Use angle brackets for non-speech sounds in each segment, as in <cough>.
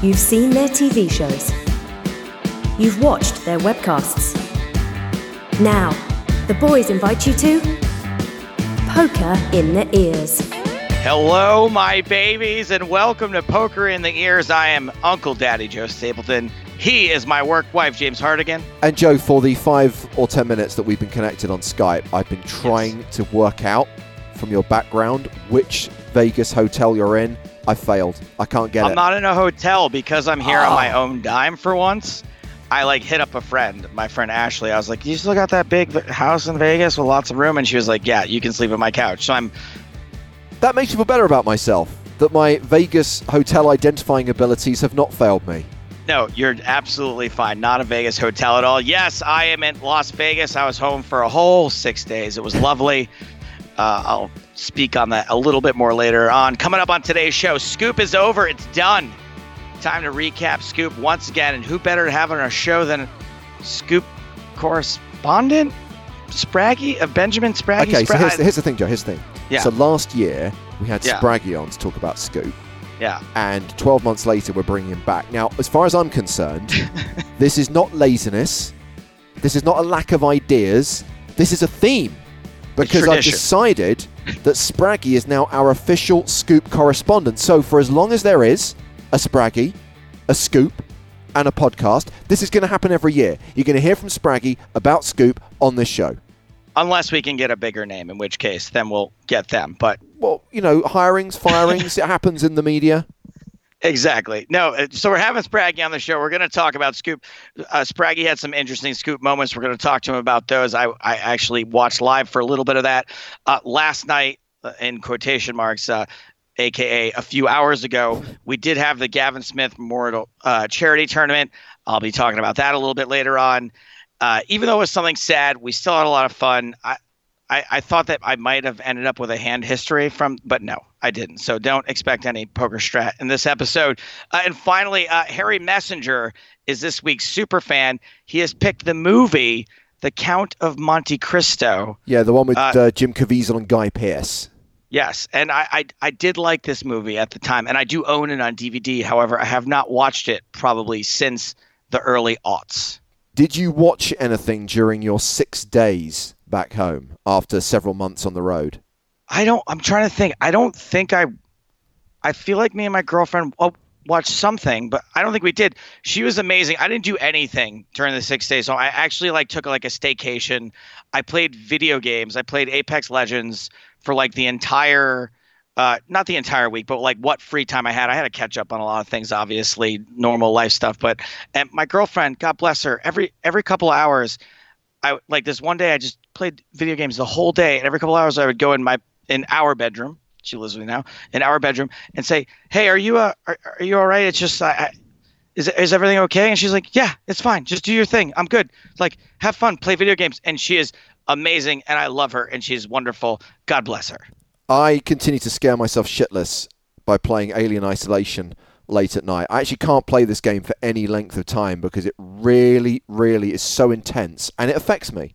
You've seen their TV shows. You've watched their webcasts. Now, the boys invite you to Poker in the Ears. Hello, my babies, and welcome to Poker in the Ears. I am Uncle Daddy Joe Stapleton. He is my work wife, James Hartigan. And Joe, for the five or ten minutes that we've been connected on Skype, I've been trying to work out from your background which Vegas hotel you're in. I failed. I can't get out. I'm it. not in a hotel because I'm here on Oh. my ah. own dime for once. I like hit up a friend, my friend Ashley. I was like, "You still got that big house in Vegas with lots of room?" And she was like, "Yeah, you can sleep on my couch." So I'm that makes me feel better about myself. That my Vegas hotel identifying abilities have not failed me. No, you're absolutely fine. Not a Vegas hotel at all. Yes, I am in Las Vegas. I was home for a whole six days. It was lovely. Uh, I'll speak on that a little bit more later on. Coming up on today's show, Scoop is over. It's done. Time to recap Scoop once again. And who better to have on our show than Scoop correspondent? Spraggy? Uh, Benjamin Spraggy? Okay, so here's, here's the thing, Joe. Here's the thing. Yeah. So last year we had Yeah. Spraggy on to talk about Scoop, yeah. and 12 months later we're bringing him back. Now, as far as I'm concerned, <laughs> this is not laziness. This is not a lack of ideas. This is a theme because I've decided that Spraggy is now our official Scoop correspondent. So for as long as there is a Spraggy, a Scoop, and a podcast, this is going to happen every year. You're going to hear from Spraggy about Scoop on this show. Unless we can get a bigger name, in which case then we'll get them. But Well, you know, hirings, firings, it happens in the media. Exactly. No, uh, so we're having Spraggy on the show. We're going to talk about Scoop. Uh, Spraggy had some interesting Scoop moments. We're going to talk to him about those. I, I actually watched live for a little bit of that uh, last night, uh, in quotation marks, uh, aka a few hours ago. We did have the Gavin Smith Memorial uh, Charity Tournament. I'll be talking about that a little bit later on. Uh, even though it was something sad, we still had a lot of fun. I, I, I thought that I might have ended up with a hand history from, but no, I didn't. So don't expect any poker strat in this episode. Uh, and finally, uh, Harry Messenger is this week's super fan. He has picked the movie The Count of Monte Cristo. Yeah, the one with Uh, uh, Jim Caviezel and Guy Pearce. Yes, and I, I I did like this movie at the time, and I do own it on DVD. However, I have not watched it probably since the early aughts. Did you watch anything during your six days back home after several months on the road? I don't. I'm trying to think. I don't think I. I feel like me and my girlfriend oh, watched something, but I don't think we did. She was amazing. I didn't do anything during the six days, so I actually like took like a staycation. I played video games. I played Apex Legends for like the entire. Uh, not the entire week, but like what free time I had. I had to catch up on a lot of things, obviously, normal life stuff. But and my girlfriend, God bless her, every every couple hours, I like this one day I just played video games the whole day, and every couple hours I would go in my in our bedroom. She lives with me now in our bedroom and say, "Hey, are you uh, are, are you all right? It's just I, I, is is everything okay?" And she's like, "Yeah, it's fine. Just do your thing. I'm good. Like have fun, play video games." And she is amazing, and I love her, and she's wonderful. God bless her. I continue to scare myself shitless by playing Alien Isolation late at night. I actually can't play this game for any length of time because it really, really is so intense and it affects me.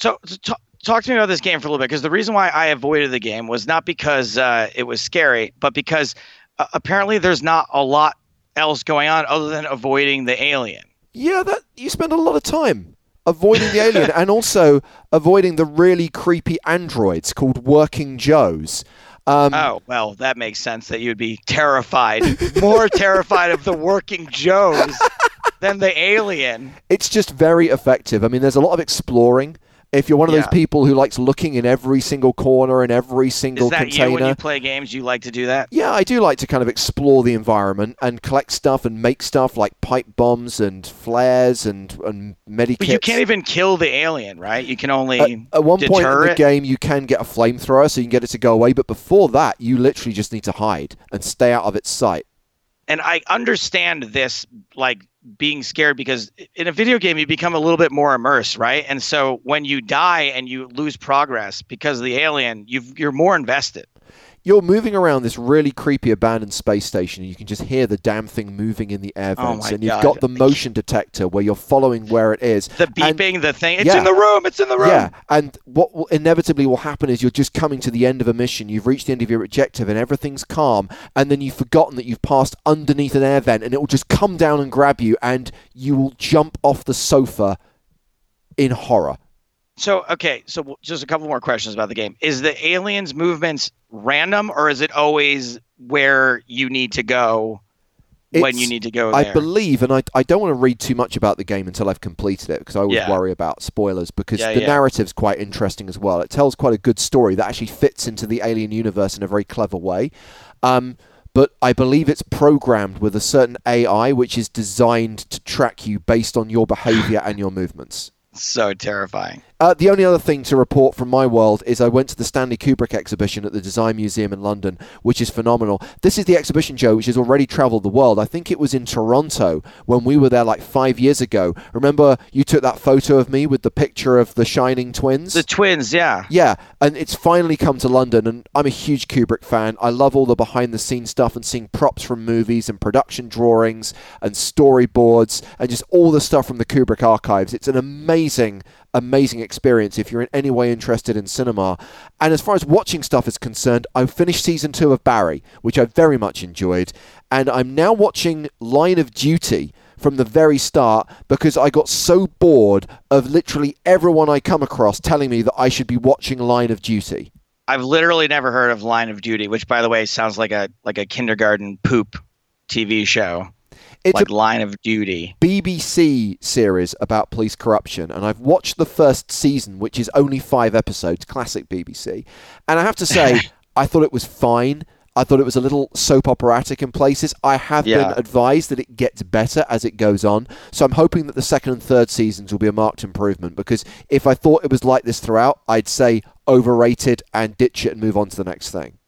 So, so talk, talk to me about this game for a little bit because the reason why I avoided the game was not because uh, it was scary, but because uh, apparently there's not a lot else going on other than avoiding the alien. Yeah, that you spend a lot of time avoiding the alien <laughs> and also avoiding the really creepy androids called Working Joes. Um, Oh, well, that makes sense that you'd be terrified, more <laughs> terrified of the working Joes than the alien. it's just very effective. I mean, there's a lot of exploring. If you're one of those people who likes looking in every single corner and every single Is that container, you when you play games? You like to do that? yeah, I do like to kind of explore the environment and collect stuff and make stuff like pipe bombs and flares and and medikits. But you can't even kill the alien, right? You can only At, at one point in the it. game, you can get a flamethrower, so you can get it to go away. But before that, you literally just need to hide and stay out of its sight. and I understand this like being scared because in a video game you become a little bit more immersed, right? And so when you die and you lose progress because of the alien, you've, you're more invested. You're moving around this really creepy abandoned space station, and you can just hear the damn thing moving in the air Oh vents, my and you've God. got the motion detector where you're following where it is. The And- beeping, the thing. It's Yeah. in the room. It's in the room. Yeah, and what will inevitably will happen is you're just coming to the end of a mission. You've reached the end of your objective, and everything's calm. And then you've forgotten that you've passed underneath an air vent, and it will just come down and grab you, and you will jump off the sofa in horror. So okay, so just a couple more questions about the game. Is the aliens' movements random, or is it always where you need to go when It's- you need to go I believe, and I, I don't want to read too much about the game until I've completed it because I always Yeah. worry about spoilers because Yeah, the yeah. narrative's quite interesting as well. It tells quite a good story that actually fits into the alien universe in a very clever way. Um, but I believe it's programmed with a certain AI which is designed to track you based on your behavior and your movements. <laughs> so terrifying. Uh, the only other thing to report from my world is I went to the Stanley Kubrick exhibition at the Design Museum in London, which is phenomenal. This is the exhibition, Joe, which has already travelled the world. I think it was in Toronto when we were there like five years ago. Remember, you took that photo of me with the picture of the Shining Twins? The twins, yeah. Yeah, and it's finally come to London, and I'm a huge Kubrick fan. I love all the behind the scenes stuff and seeing props from movies and production drawings and storyboards and just all the stuff from the Kubrick archives. It's an amazing, amazing experience if you're in any way interested in cinema. And as far as watching stuff is concerned, I've finished season two of Barry, which I very much enjoyed, and I'm now watching Line of Duty from the very start because I got so bored of literally everyone I come across telling me that I should be watching Line of Duty. I've literally never heard of Line of Duty, which, by the way, sounds like a like a kindergarten poop TV show. It's like a Line of Duty. BBC series about police corruption, and I've watched the first season, which is only five episodes, classic BBC. And I have to say, <laughs> I thought it was fine. I thought it was a little soap operatic in places. I have Yeah. been advised that it gets better as it goes on. So I'm hoping that the second and third seasons will be a marked improvement because if I thought it was like this throughout, I'd say overrated and ditch it and move on to the next thing.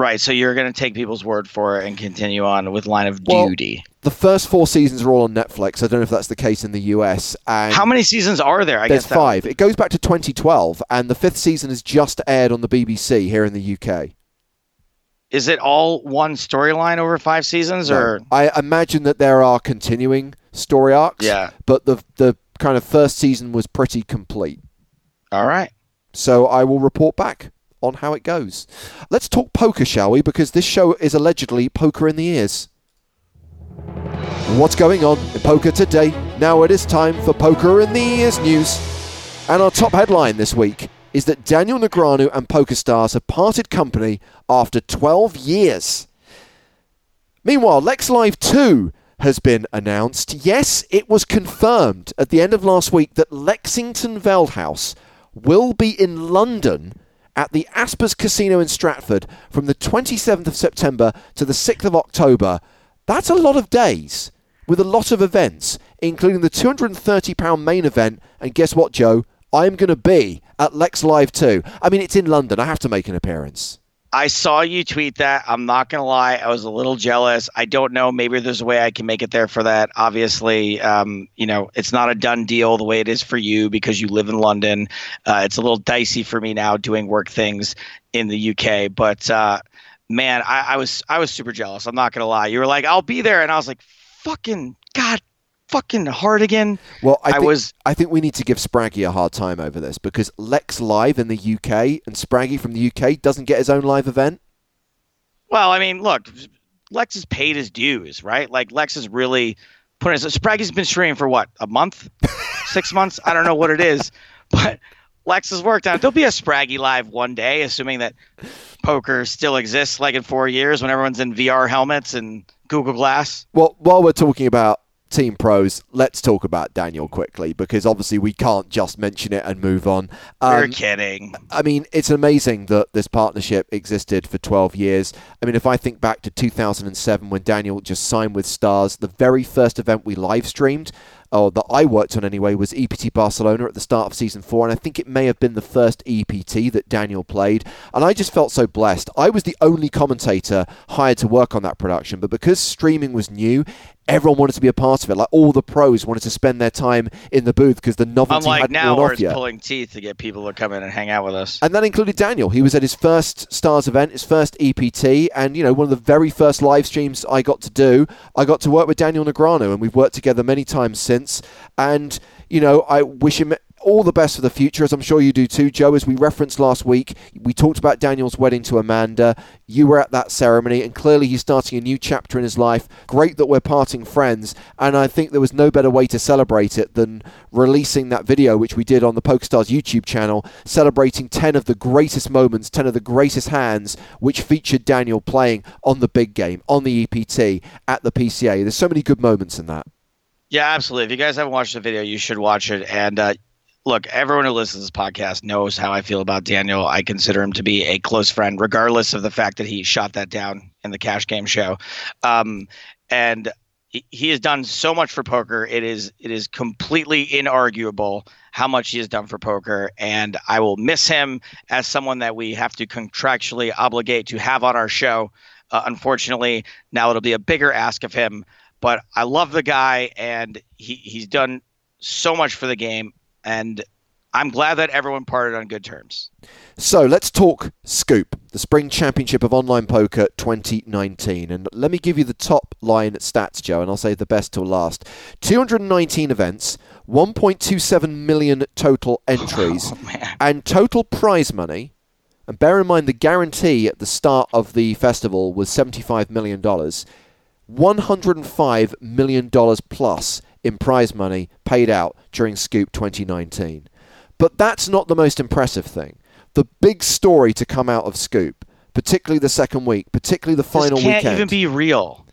Right. So you're going to take people's word for it and continue on with Line of Well, Duty. The first four seasons are all on Netflix. I don't know if that's the case in the US. And How many seasons are there? I There's five. It goes back to 2012, and the fifth season has just aired on the BBC here in the UK. Is it all one storyline over five seasons, or I imagine that there are continuing story arcs. Yeah. But the the kind of first season was pretty complete. all right? So I will report back on how it goes. Let's talk poker, shall we? Because this show is allegedly poker in the ears. What's going on in poker today? Now it is time for Poker in the Ears news. And our top headline this week is that Daniel Negreanu and PokerStars have parted company after 12 years. Meanwhile, Lex Live 2 has been announced. Yes, it was confirmed at the end of last week that Lexington Veldhuis will be in London at the Aspers Casino in Stratford from the 27th of September to the 6th of October. That's a lot of days with a lot of events, including the £230 main event. And guess what, Joe? I'm going to be at Lex Live 2. I mean, it's in London. I have to make an appearance. I saw you tweet that. I'm not gonna lie, I was a little jealous. I don't know. Maybe there's a way I can make it there for that. Obviously, um, you know, it's not a done deal the way it is for you because you live in London. Uh, it's a little dicey for me now doing work things in the UK. But uh, man, I, I was I was super jealous. I'm not gonna lie. You were like, I'll be there, and I was like, fucking god, fucking Hartigan. Well, I, I think, was- I think we need to give Spraggy a hard time over this because Lex Live in the UK and Spraggy from the UK doesn't get his own live event. Well, I mean, look, Lex has paid his dues, right? Like Lex is really putting his Spraggy's been streaming for what, a month? <laughs> Six months? I don't know what it is. But Lex has worked on it. There'll be a Spraggy live one day, assuming that poker still exists like in four years when everyone's in VR helmets and Google Glass. Well, while we're talking about Team Pros, let's talk about Daniel quickly because obviously we can't just mention it and move on. You're Um, kidding. I mean, it's amazing that this partnership existed for 12 years. I mean, if I think back to 2007 when Daniel just signed with Stars, the very first event we live streamed, or that I worked on anyway, was EPT Barcelona at the start of season four. And I think it may have been the first EPT that Daniel played. And I just felt so blessed. I was the only commentator hired to work on that production, but because streaming was new, everyone wanted to be a part of it. Like all the pros wanted to spend their time in the booth because the novelty Unlike hadn't now, worn where off it's yet. pulling teeth to get people to come in and hang out with us. And that included Daniel. He was at his first Stars event, his first EPT, and you know one of the very first live streams I got to do. I got to work with Daniel Negreanu, and we've worked together many times since. And you know, I wish him all the best for the future, as I'm sure you do too, Joe. As we referenced last week, we talked about Daniel's wedding to Amanda. You were at that ceremony, and clearly he's starting a new chapter in his life. Great that we're parting friends, and I think there was no better way to celebrate it than releasing that video, which we did on the PokerStars YouTube channel, celebrating 10 of the greatest moments, 10 of the greatest hands, which featured Daniel playing on the big game, on the EPT, at the PCA. There's so many good moments in that. Yeah, absolutely. If you guys haven't watched the video, you should watch it. And uh, look, everyone who listens to this podcast knows how I feel about Daniel. I consider him to be a close friend, regardless of the fact that he shot that down in the cash game show. Um, and he, has done so much for poker. It is it is completely inarguable how much he has done for poker, and I will miss him as someone that we have to contractually obligate to have on our show. Uh, unfortunately, now it'll be a bigger ask of him. But I love the guy, and he, he's done so much for the game, and I'm glad that everyone parted on good terms. So let's talk Scoop, the Spring Championship of Online Poker 2019. And let me give you the top line stats, Joe, and I'll say the best till last. 219 events, 1.27 million total <laughs> oh, entries, Oh, and total prize money. And bear in mind the guarantee at the start of the festival was $75 million. $105 million plus in prize money paid out during Scoop 2019. But that's not the most impressive thing. The big story to come out of Scoop, particularly the second week, particularly the final this can't weekend. even be real.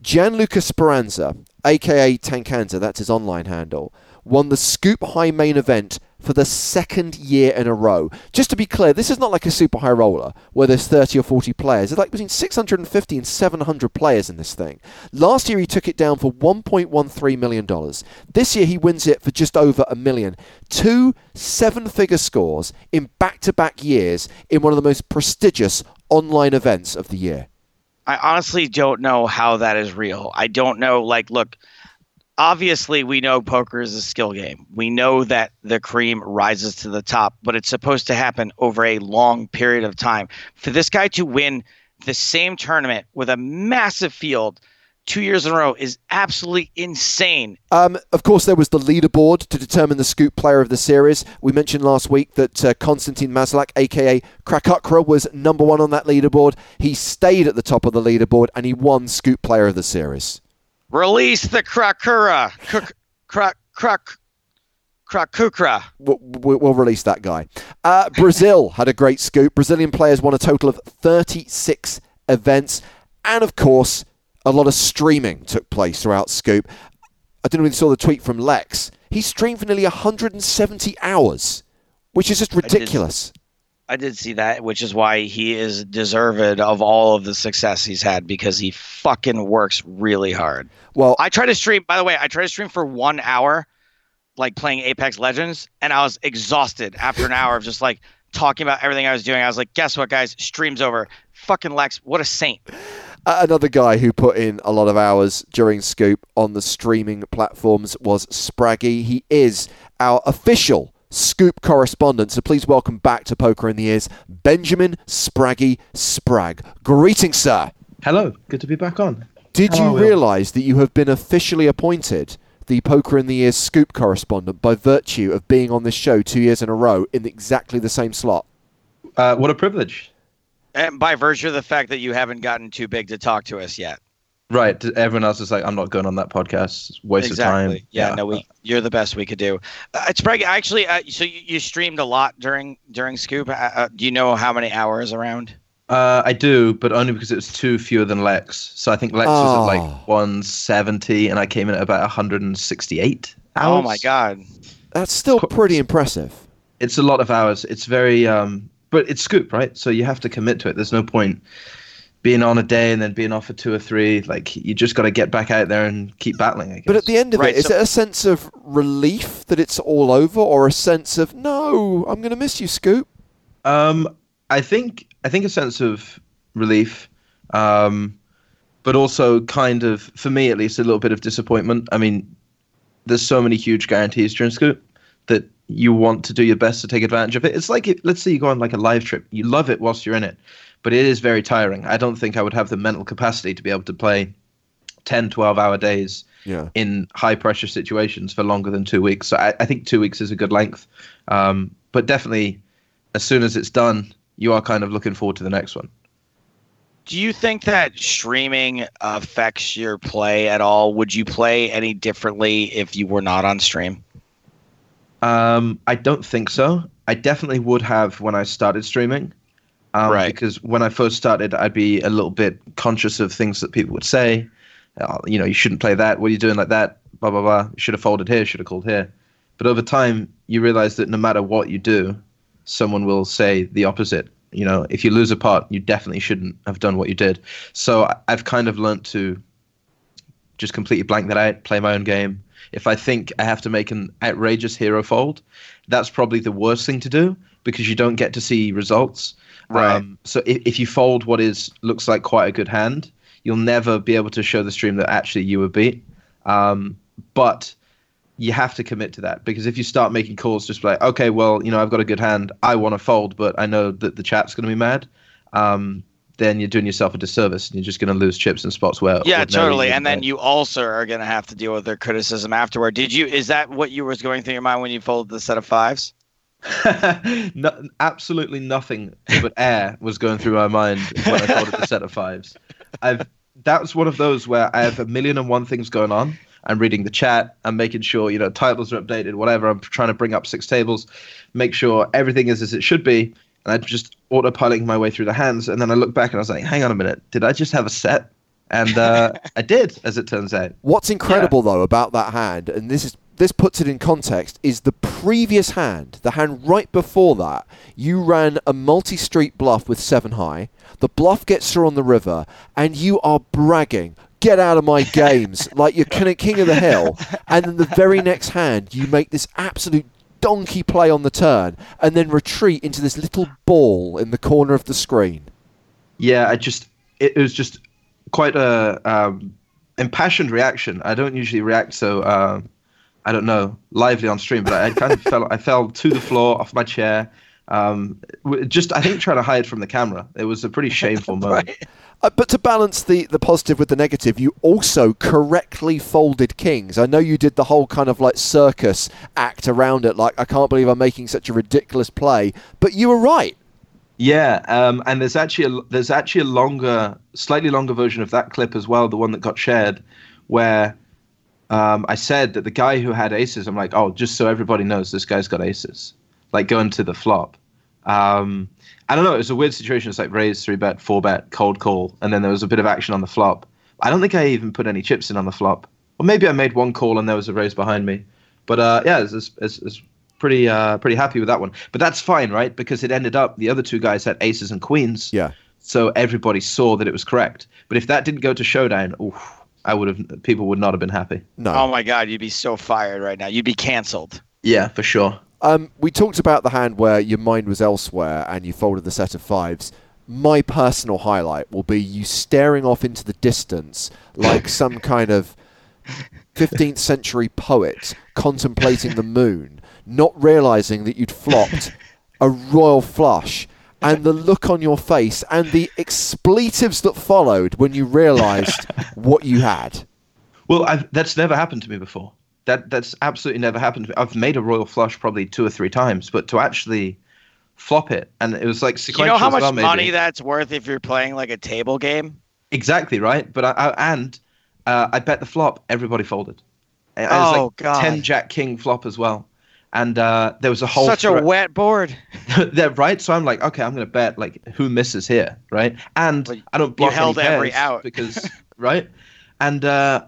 Gianluca Speranza, aka Tankanza, that's his online handle, won the Scoop High main event for the second year in a row. Just to be clear, this is not like a super high roller where there's 30 or 40 players. It's like between 650 and 700 players in this thing. Last year he took it down for 1.13 million dollars. This year he wins it for just over a million. Two seven-figure scores in back-to-back years in one of the most prestigious online events of the year. I honestly don't know how that is real. I don't know. Like, look, obviously, we know poker is a skill game. We know that the cream rises to the top, but it's supposed to happen over a long period of time. For this guy to win the same tournament with a massive field two years in a row is absolutely insane. Um, of course, there was the leaderboard to determine the scoop player of the series. We mentioned last week that uh, Konstantin Maslak, aka Krakukra, was number one on that leaderboard. He stayed at the top of the leaderboard and he won scoop player of the series. Release the Krakura. Krak, krak, krak, Krakukra. We'll, we'll release that guy. Uh, Brazil had a great scoop. Brazilian players won a total of 36 events. And of course, a lot of streaming took place throughout Scoop. I don't know if you saw the tweet from Lex. He streamed for nearly 170 hours, which is just ridiculous. I did see that, which is why he is deserved of all of the success he's had because he fucking works really hard. Well, I tried to stream, by the way, I tried to stream for one hour, like playing Apex Legends, and I was exhausted after an hour of just like talking about everything I was doing. I was like, guess what, guys? Stream's over. Fucking Lex, what a saint. Uh, Another guy who put in a lot of hours during Scoop on the streaming platforms was Spraggy. He is our official Scoop correspondent, so please welcome back to Poker in the Ears, Benjamin Spraggy Spragg. Greetings, sir. Hello, good to be back on. Did Hello, you realise that you have been officially appointed the Poker in the Ears Scoop correspondent by virtue of being on this show two years in a row in exactly the same slot? Uh, what a privilege. And by virtue of the fact that you haven't gotten too big to talk to us yet. Right, everyone else is like, I'm not going on that podcast. It's a waste exactly. of time. Yeah, no, we you're the best we could do. Uh, it's Sprague, actually. Uh, so you, you streamed a lot during during Scoop. Uh, uh, do you know how many hours around? Uh, I do, but only because it was two fewer than Lex. So I think Lex was at Oh. like 170, and I came in at about 168 hours. Oh my god. That's still Co- pretty impressive. It's a lot of hours. It's very, um, but it's Scoop, right? So you have to commit to it. There's no point being on a day and then being off for two or three. Like you just got to get back out there and keep battling. I guess. But at the end of Right, it, is so- it a sense of relief that it's all over, or a sense of no, I'm going to miss you, Scoop? Um, I think I think a sense of relief. Um, but also kind of for me at least a little bit of disappointment. I mean, there's so many huge guarantees during Scoop that you want to do your best to take advantage of it. It's like if, let's say you go on like a live trip, you love it whilst you're in it, but it is very tiring. I don't think I would have the mental capacity to be able to play 10, 12 hour days Yeah. in high pressure situations for longer than two weeks. So I, I think two weeks is a good length. Um, but definitely, as soon as it's done, you are kind of looking forward to the next one. Do you think that streaming affects your play at all? Would you play any differently if you were not on stream? Um, I don't think so. I definitely would have when I started streaming. Um, Right. Because when I first started, I'd be a little bit conscious of things that people would say. Uh, you know, you shouldn't play that. What are you doing like that? Blah, blah, blah. You should have folded here, should have called here. But over time, you realize that no matter what you do, someone will say the opposite. You know, if you lose a pot, you definitely shouldn't have done what you did. So I've kind of learnt to just completely blank that out, play my own game. If I think I have to make an outrageous hero fold, that's probably the worst thing to do because you don't get to see results. Right. Um, so if, if you fold what is looks like quite a good hand, you'll never be able to show the stream that actually you were beat. Um, but you have to commit to that because if you start making calls just like, okay, well, you know, I've got a good hand, I want to fold, but I know that the chat's going to be mad. Um, then you're doing yourself a disservice and you're just going to lose chips and spots where Yeah, totally. And then you also are going to have to deal with their criticism afterward. Did you? Is that what you was going through your mind when you folded the set of fives? No, absolutely nothing but air was going through my mind when I folded the set of fives. I've that was one of those where I have a million and one things going on. I'm reading the chat. I'm making sure you know titles are updated, whatever. I'm trying to bring up six tables, make sure everything is as it should be, and I'm just autopiloting my way through the hands. And then I look back and I was like, hang on a minute, did I just have a set? And uh, <laughs> I did, as it turns out. What's incredible though about that hand, and this is this puts it in context, is the previous hand, the hand right before that, you ran a multi-street bluff with seven high. The bluff gets through on the river, and you are bragging. Get out of my games, <laughs> like you're king of the hill. And then the very next hand, you make this absolute donkey play on the turn, and then retreat into this little ball in the corner of the screen. Yeah, I just it, it was just quite a um, impassioned reaction. I don't usually react so uh, I don't know lively on stream, but I, I kind of fell I fell to the floor off my chair. Um, just I think trying to hide from the camera. It was a pretty shameful <laughs> moment. Uh, but to balance the, the positive with the negative, you also correctly folded kings. I know you did the whole kind of like circus act around it, like I can't believe I'm making such a ridiculous play, but you were right. Yeah, um, and there's actually a, there's actually a longer, slightly longer version of that clip as well, the one that got shared, where um, I said that the guy who had aces, I'm like, oh, just so everybody knows, this guy's got aces, like going to the flop. Um, I don't know. It was a weird situation. It's like raise, three bet, four bet, cold call, and then there was a bit of action on the flop. I don't think I even put any chips in on the flop, or maybe I made one call and there was a raise behind me. But uh, yeah, it's, it's, it's, pretty uh, pretty happy with that one. But that's fine, right? Because it ended up the other two guys had aces and queens, Yeah. so everybody saw that it was correct. But if that didn't go to showdown, oof, I would have people would not have been happy. No. Oh my God, you'd be so fired right now. You'd be canceled. Yeah, for sure. Um, we talked about the hand where your mind was elsewhere and you folded the set of fives. My personal highlight will be you staring off into the distance like some <laughs> kind of 15th century poet contemplating the moon, not realizing that you'd flopped a royal flush, and the look on your face and the expletives that followed when you realized <laughs> what you had. Well, I've, that's never happened to me before. That that's absolutely never happened to me. I've made a royal flush probably two or three times, but to actually flop it, and it was like sequential. You know how much well, maybe. money that's worth if you're playing like a table game? Exactly right. But I, I and uh, I bet the flop. Everybody folded. And it was Oh, like God. ten Jack King flop as well, and uh, there was a whole Such a wet board. <laughs> there, right? So I'm like, okay, I'm gonna bet like who misses here, right? And I don't block held any every out. because <laughs> right, and uh,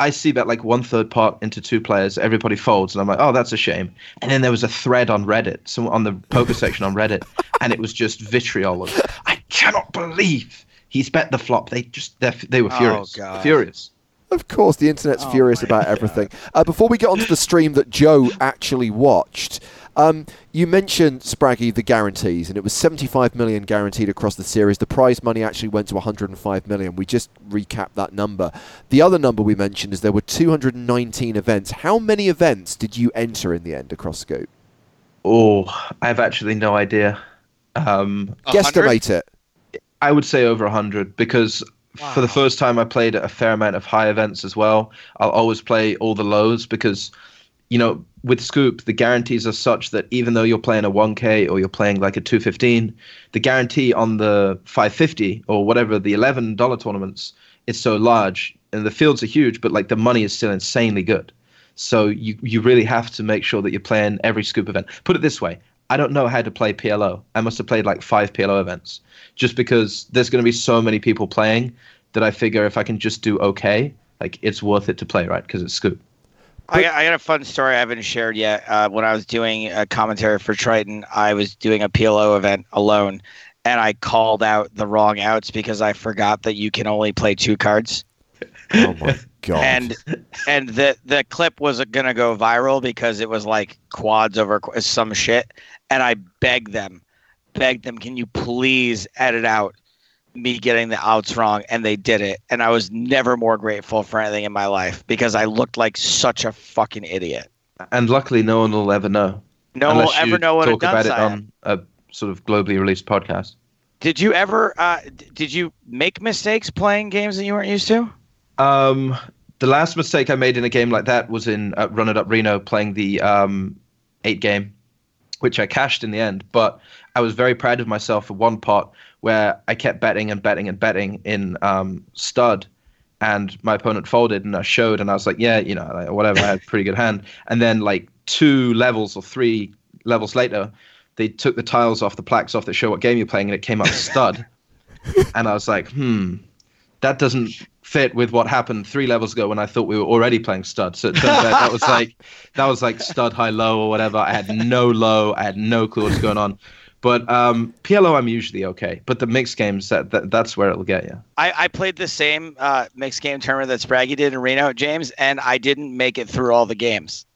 I see that like one third pot into two players, everybody folds, and I'm like, oh, that's a shame. And then there was a thread on Reddit, so on the poker section on Reddit, <laughs> and it was just vitriol of, I cannot believe he's bet the flop. They just they they were Oh, furious, God. furious. Of course, the internet's Oh furious my about everything. Uh, before we get onto the stream that Joe actually watched, Um, you mentioned Spraggy the guarantees, and it was 75 million guaranteed across the series. The prize money actually went to 105 million. We just recapped that number. The other number we mentioned is there were 219 events. How many events did you enter in the end across Scoop? Oh, I have actually no idea. Um, Guesstimate it. I would say over 100 because for the first time I played a fair amount of high events as well. I'll always play all the lows because, you know, with Scoop, the guarantees are such that even though you're playing a 1K or you're playing like a 215, the guarantee on the 550 or whatever the $11 tournaments is so large and the fields are huge, but like the money is still insanely good. So you, you really have to make sure that you're playing every Scoop event. Put it this way I don't know how to play PLO. I must have played like five PLO events just because there's going to be so many people playing that I figure if I can just do okay, like it's worth it to play, right? Because it's Scoop. I got, I got a fun story I haven't shared yet. Uh, when I was doing a commentary for Triton, I was doing a PLO event alone, and I called out the wrong outs because I forgot that you can only play two cards. Oh my god! And and the the clip was gonna go viral because it was like quads over qu- some shit, and I begged them, begged them, can you please edit out me getting the outs wrong, and they did it, and I was never more grateful for anything in my life because I looked like such a fucking idiot. And luckily, no one will ever know. No one will ever know what a talk about it on a sort of globally released podcast. Did you ever? Uh, did you make mistakes playing games that you weren't used to? Um, the last mistake I made in a game like that was in uh, Run It Up Reno playing the um, eight game, which I cashed in the end. But I was very proud of myself for one pot where I kept betting and betting and betting in um, stud, and my opponent folded, and I showed, and I was like, yeah, you know, like, whatever, I had a pretty good hand. <laughs> And then like two levels or three levels later, they took the tiles off the plaques off that show what game you're playing, and it came up stud. <laughs> and I was like, hmm, that doesn't fit with what happened three levels ago when I thought we were already playing stud. So it turns out that was like <laughs> that was like stud high low or whatever. I had no low. I had no clue what's going on. But um, PLO, I'm usually okay. But the mixed games, that, that that's where it'll get you. I, I played the same uh, mixed game tournament that Spraggy did in Reno, James, and I didn't make it through all the games.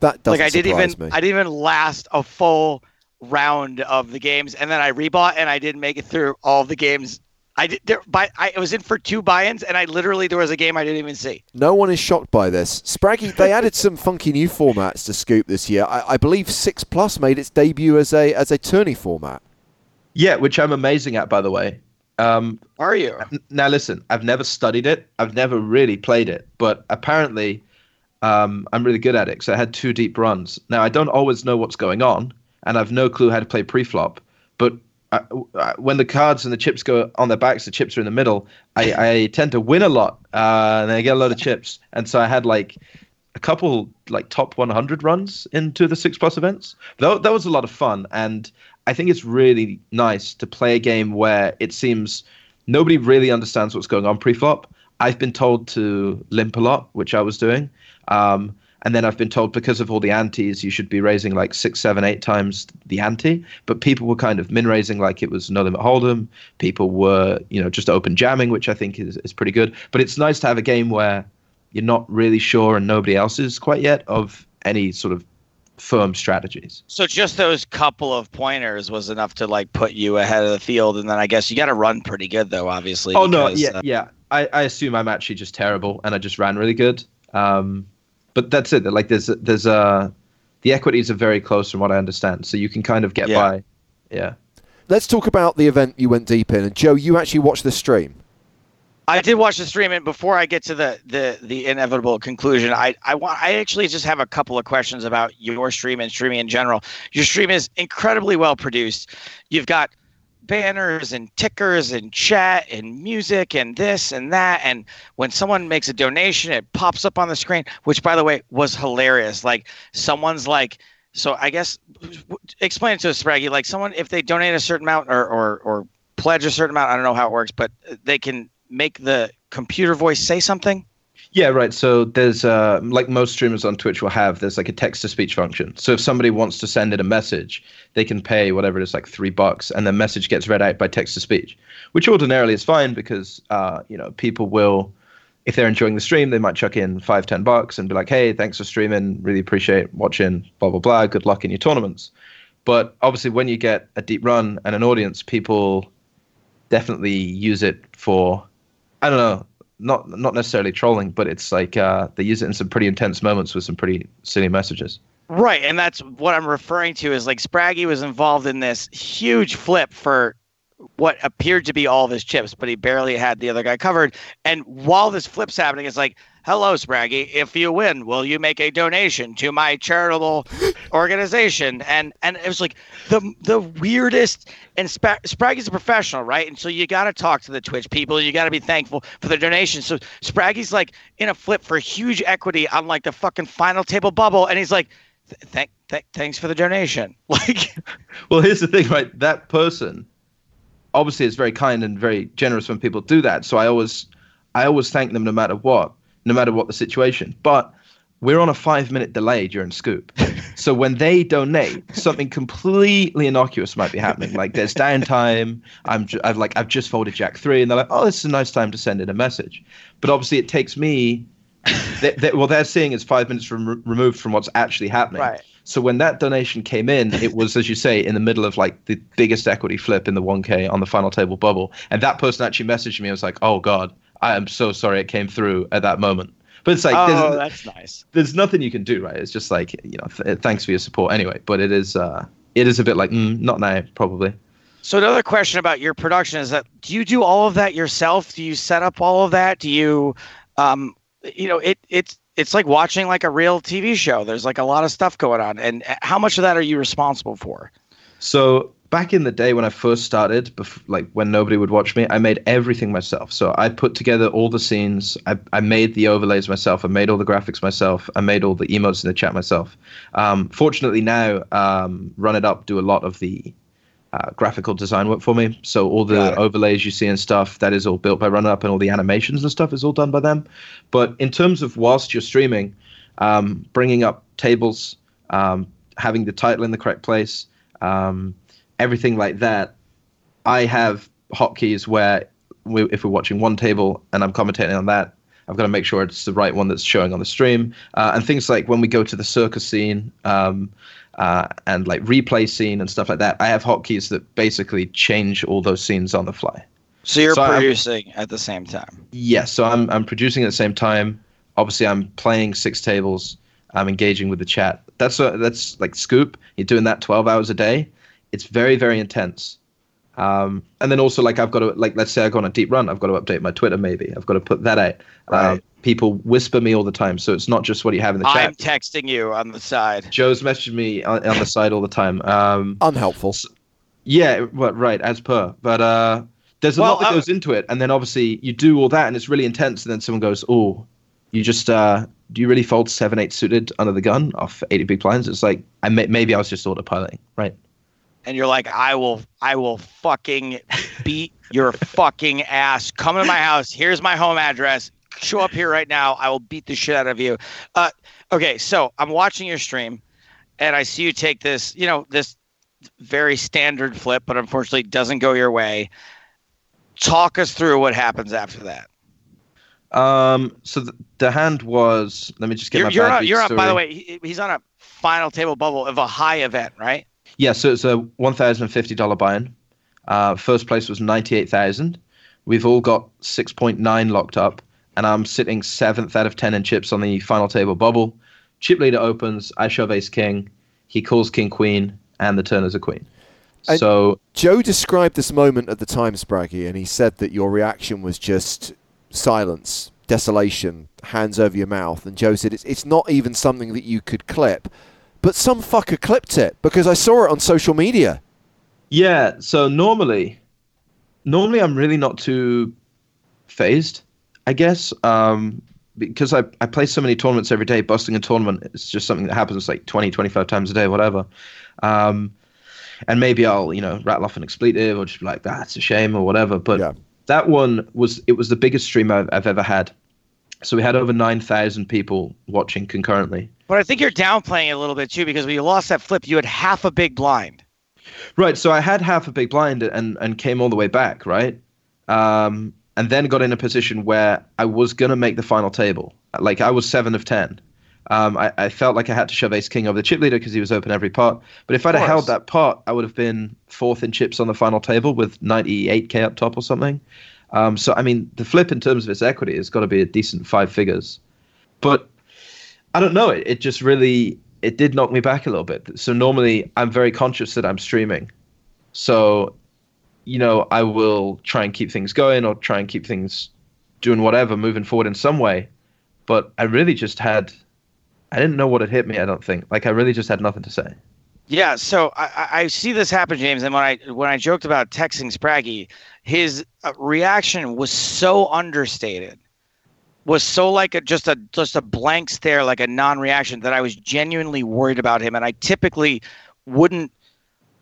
that doesn't like I didn't even me. I didn't even last a full round of the games, and then I rebought and I didn't make it through all the games. I did there, by I was in for two buy-ins, and I literally there was a game I didn't even see. No one is shocked by this. Spraggy, they added some funky new formats to Scoop this year. I, I believe Six Plus made its debut as a as a tourney format. Yeah, which I'm amazing at, by the way. Um, Are you? Now, listen, I've never studied it. I've never really played it, but apparently, um, I'm really good at it. So I had two deep runs. Now, I don't always know what's going on, and I've no clue how to play pre-flop. I, when the cards and the chips go on their backs, the chips are in the middle. I, I tend to win a lot, uh, and I get a lot of chips. And so I had like a couple like top 100 runs into the six plus events. That, that was a lot of fun, and I think it's really nice to play a game where it seems nobody really understands what's going on pre-flop. I've been told to limp a lot, which I was doing, um, and then I've been told because of all the antes, you should be raising like six, seven, eight times the ante. But people were kind of min raising like it was no limit hold'em. People were, you know, just open jamming, which I think is is pretty good. But it's nice to have a game where you're not really sure and nobody else is quite yet of any sort of firm strategies. So just those couple of pointers was enough to like put you ahead of the field, and then I guess you got to run pretty good though, obviously. Oh no, yeah, uh, yeah. I, I assume I'm actually just terrible, and I just ran really good. Um, but that's it. Like there's there's uh the equities are very close from what I understand, so you can kind of get Yeah. by. Yeah. Let's talk about the event you went deep in. And Joe, you actually watched the stream. I did watch the stream, and before I get to the the the inevitable conclusion, I I want I actually just have a couple of questions about your stream and streaming in general. Your stream is incredibly well produced. You've got banners and tickers and chat and music and this and that. And when someone makes a donation it pops up on the screen which by the way was hilarious. Like someone's like so i guess explain it to us spraggy like someone if they donate a certain amount or or, or pledge a certain amount i don't know how it works but they can make the computer voice say something Yeah, right. So there's uh, like most streamers on Twitch will have there's like a text to speech function. So if somebody wants to send in a message, they can pay whatever it is, like three bucks, and the message gets read out by text to speech, which ordinarily is fine because uh, you know people will if they're enjoying the stream, they might chuck in five, ten bucks and be like, "Hey, thanks for streaming. Really appreciate watching. Blah blah blah. Good luck in your tournaments." But obviously, when you get a deep run and an audience, people definitely use it for, I don't know, not not necessarily trolling, but it's like uh, they use it in some pretty intense moments with some pretty silly messages. Right, and that's what I'm referring to is like Spraggy was involved in this huge flip for what appeared to be all of his chips, but he barely had the other guy covered. And while this flip's happening, it's like, hello, Spraggy, if you win, will you make a donation to my charitable <gasps> organization? And and it was like the the weirdest. And Sp- Spraggy's a professional, right? And so you got to talk to the Twitch people. You got to be thankful for the donation. So Spraggy's like in a flip for huge equity on like the fucking final table bubble, and he's like. Thank, th- thanks for the donation. <laughs> Like, well, here's the thing, right? That person obviously it's very kind and very generous when people do that. So I always I always thank them no matter what, no matter what the situation. But we're on a five minute delay during scoop. <laughs> so when they donate, something completely innocuous might be happening. Like there's downtime. I'm ju- I've like I've just folded Jack three, and they're like, oh, this is a nice time to send in a message. But obviously it takes me. they, they, well, they're seeing is five minutes from, removed from what's actually happening. Right. So when that donation came in, it was, as you say, in the middle of like the biggest equity flip in the 1K on the final table bubble. And that person actually messaged me. I was like, oh God, I am so sorry it came through at that moment. But it's like, oh, that's nice. There's nothing you can do, right? It's just like, you know, th- thanks for your support anyway. But it is, uh, it is a bit like, mm, not now, probably. So another question about your production is that do you do all of that yourself? Do you set up all of that? Do you, um, you know, it it's it's like watching like a real TV show. There's like a lot of stuff going on, and uh, how much of that are you responsible for? So back in the day when I first started, like when nobody would watch me, I made everything myself. So I put together all the scenes. I, I made the overlays myself. I made all the graphics myself. I made all the emotes in the chat myself. Um, fortunately now, um, Run It Up do a lot of the uh, graphical design work for me. So all the overlays you see and stuff that is all built by RunUp, and all the animations and stuff is all done by them. But in terms of whilst you're streaming, um, bringing up tables, um, having the title in the correct place, um, everything like that, I have hotkeys where we, if we're watching one table and I'm commentating on that, I've got to make sure it's the right one that's showing on the stream. Uh, and things like when we go to the circus scene, um, uh, and like replay scene and stuff like that. I have hotkeys that basically change all those scenes on the fly. So you're so producing I'm, at the same time. Yes, yeah, so I'm I'm producing at the same time. Obviously, I'm playing six tables. I'm engaging with the chat. That's a, that's like scoop. You're doing that 12 hours a day. It's very very intense. Um, and then also like I've got to like let's say I go on a deep run, I've got to update my Twitter maybe. I've got to put that out. Right. Um, people whisper me all the time, so it's not just what you have in the chat. I'm texting you on the side. Joe's messaging me on, on the side all the time. Um, Unhelpful. So, yeah, well, right, as per. But uh, there's a well, lot that uh, goes into it, and then obviously you do all that, and it's really intense. And then someone goes, "Oh, you just uh, do you really fold seven eight suited under the gun off 80 big blinds?" It's like I may, maybe I was just autopiloting, right? And you're like, I will, I will fucking beat your fucking ass. Come to my house. Here's my home address. Show up here right now. I will beat the shit out of you. Uh, okay, so I'm watching your stream, and I see you take this, you know, this very standard flip, but unfortunately doesn't go your way. Talk us through what happens after that. Um, so the, the hand was. Let me just get you're, my. You're on. You're on. By the way, he, he's on a final table bubble of a high event, right? Yeah, so it's a one thousand and fifty dollar buy-in. Uh, first place was ninety eight thousand. We've all got six point nine locked up, and I'm sitting seventh out of ten in chips on the final table bubble. Chip leader opens. I shove ace king. He calls king queen, and the turn is a queen. And so Joe described this moment at the time, Spraggy, and he said that your reaction was just silence, desolation, hands over your mouth. And Joe said it's it's not even something that you could clip but some fucker clipped it because I saw it on social media. Yeah, so normally, normally I'm really not too phased, I guess, um, because I, I play so many tournaments every day. Busting a tournament is just something that happens like 20, 25 times a day, whatever. Um, and maybe I'll, you know, rattle off an expletive or just be like, that's a shame or whatever. But yeah. that one was, it was the biggest stream I've, I've ever had. So we had over 9,000 people watching concurrently. But I think you're downplaying it a little bit too because when you lost that flip, you had half a big blind. Right. So I had half a big blind and, and came all the way back, right? Um, and then got in a position where I was gonna make the final table. Like I was seven of ten. Um, I, I, felt like I had to shove Ace King over the chip leader because he was open every pot. But if I'd have held that pot, I would have been fourth in chips on the final table with 98k up top or something. Um, so I mean, the flip in terms of its equity has got to be a decent five figures. But I don't know. It, it just really it did knock me back a little bit. So normally I'm very conscious that I'm streaming. So, you know, I will try and keep things going or try and keep things doing whatever, moving forward in some way. But I really just had, I didn't know what had hit me. I don't think. Like I really just had nothing to say. Yeah, so I, I see this happen, James. And when I when I joked about texting Spraggy, his uh, reaction was so understated was so like a just a just a blank stare, like a non-reaction that I was genuinely worried about him. And I typically wouldn't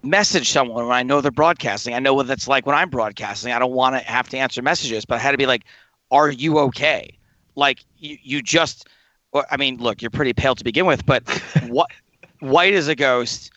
message someone when I know they're broadcasting. I know what that's like when I'm broadcasting. I don't want to have to answer messages, but I had to be like, "Are you okay?" Like you, you just. I mean, look, you're pretty pale to begin with, but <laughs> what white as a ghost,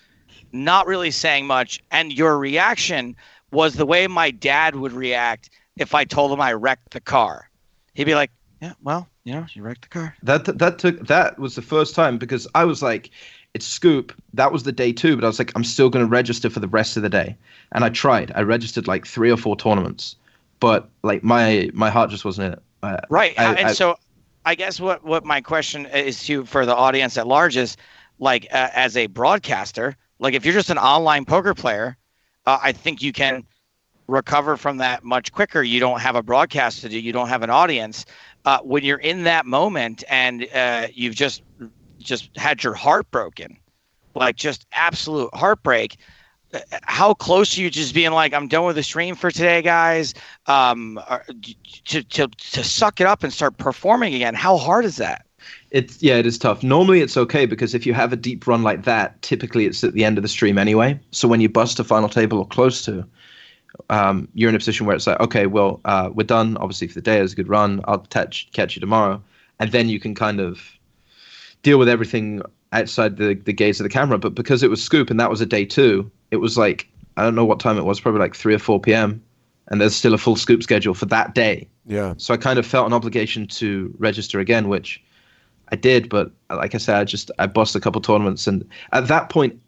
not really saying much, and your reaction was the way my dad would react if I told him I wrecked the car. He'd be like, yeah, well, you know, you wrecked the car. That that took that was the first time because I was like, it's Scoop. That was the day two, but I was like, I'm still going to register for the rest of the day, and I tried. I registered like three or four tournaments, but like my my heart just wasn't in it. Uh, right, I, and I, so I guess what what my question is to for the audience at large is like uh, as a broadcaster, like if you're just an online poker player, uh, I think you can recover from that much quicker. You don't have a broadcast to do. You don't have an audience uh, when you're in that moment and uh, you've just just had your heart broken, like just absolute heartbreak. Uh, how close are you just being like, I'm done with the stream for today, guys? Um, to, to, to suck it up and start performing again. How hard is that? It's yeah, it is tough. Normally it's okay because if you have a deep run like that, typically it's at the end of the stream anyway. So when you bust a final table or close to, um, you're in a position where it's like, okay, well, uh, we're done. Obviously, for the day, it was a good run. I'll catch catch you tomorrow, and then you can kind of deal with everything outside the the gaze of the camera. But because it was scoop and that was a day two, it was like I don't know what time it was, probably like three or four p.m. And there's still a full scoop schedule for that day. Yeah. So I kind of felt an obligation to register again, which I did. But like I said, I just I bust a couple tournaments, and at that point,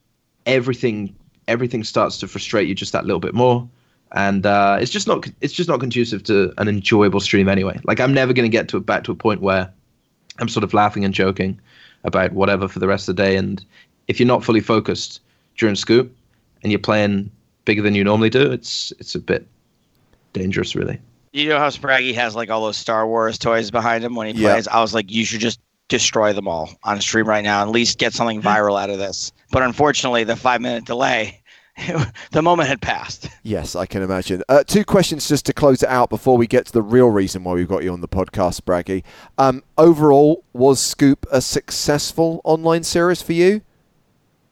everything everything starts to frustrate you just that little bit more and uh, it's just not it's just not conducive to an enjoyable stream anyway. Like I'm never going to get to back to a point where I'm sort of laughing and joking about whatever for the rest of the day. And if you're not fully focused during scoop and you're playing bigger than you normally do, it's it's a bit dangerous, really. You know how Spraggy has like all those Star Wars toys behind him when he plays. I was like, you should just destroy them all on stream right now, and at least get something viral out of this. But unfortunately, the five minute delay <laughs> the moment had passed. Yes, I can imagine. Uh, two questions just to close it out before we get to the real reason why we've got you on the podcast, Spraggy. Um, overall, was Scoop a successful online series for you?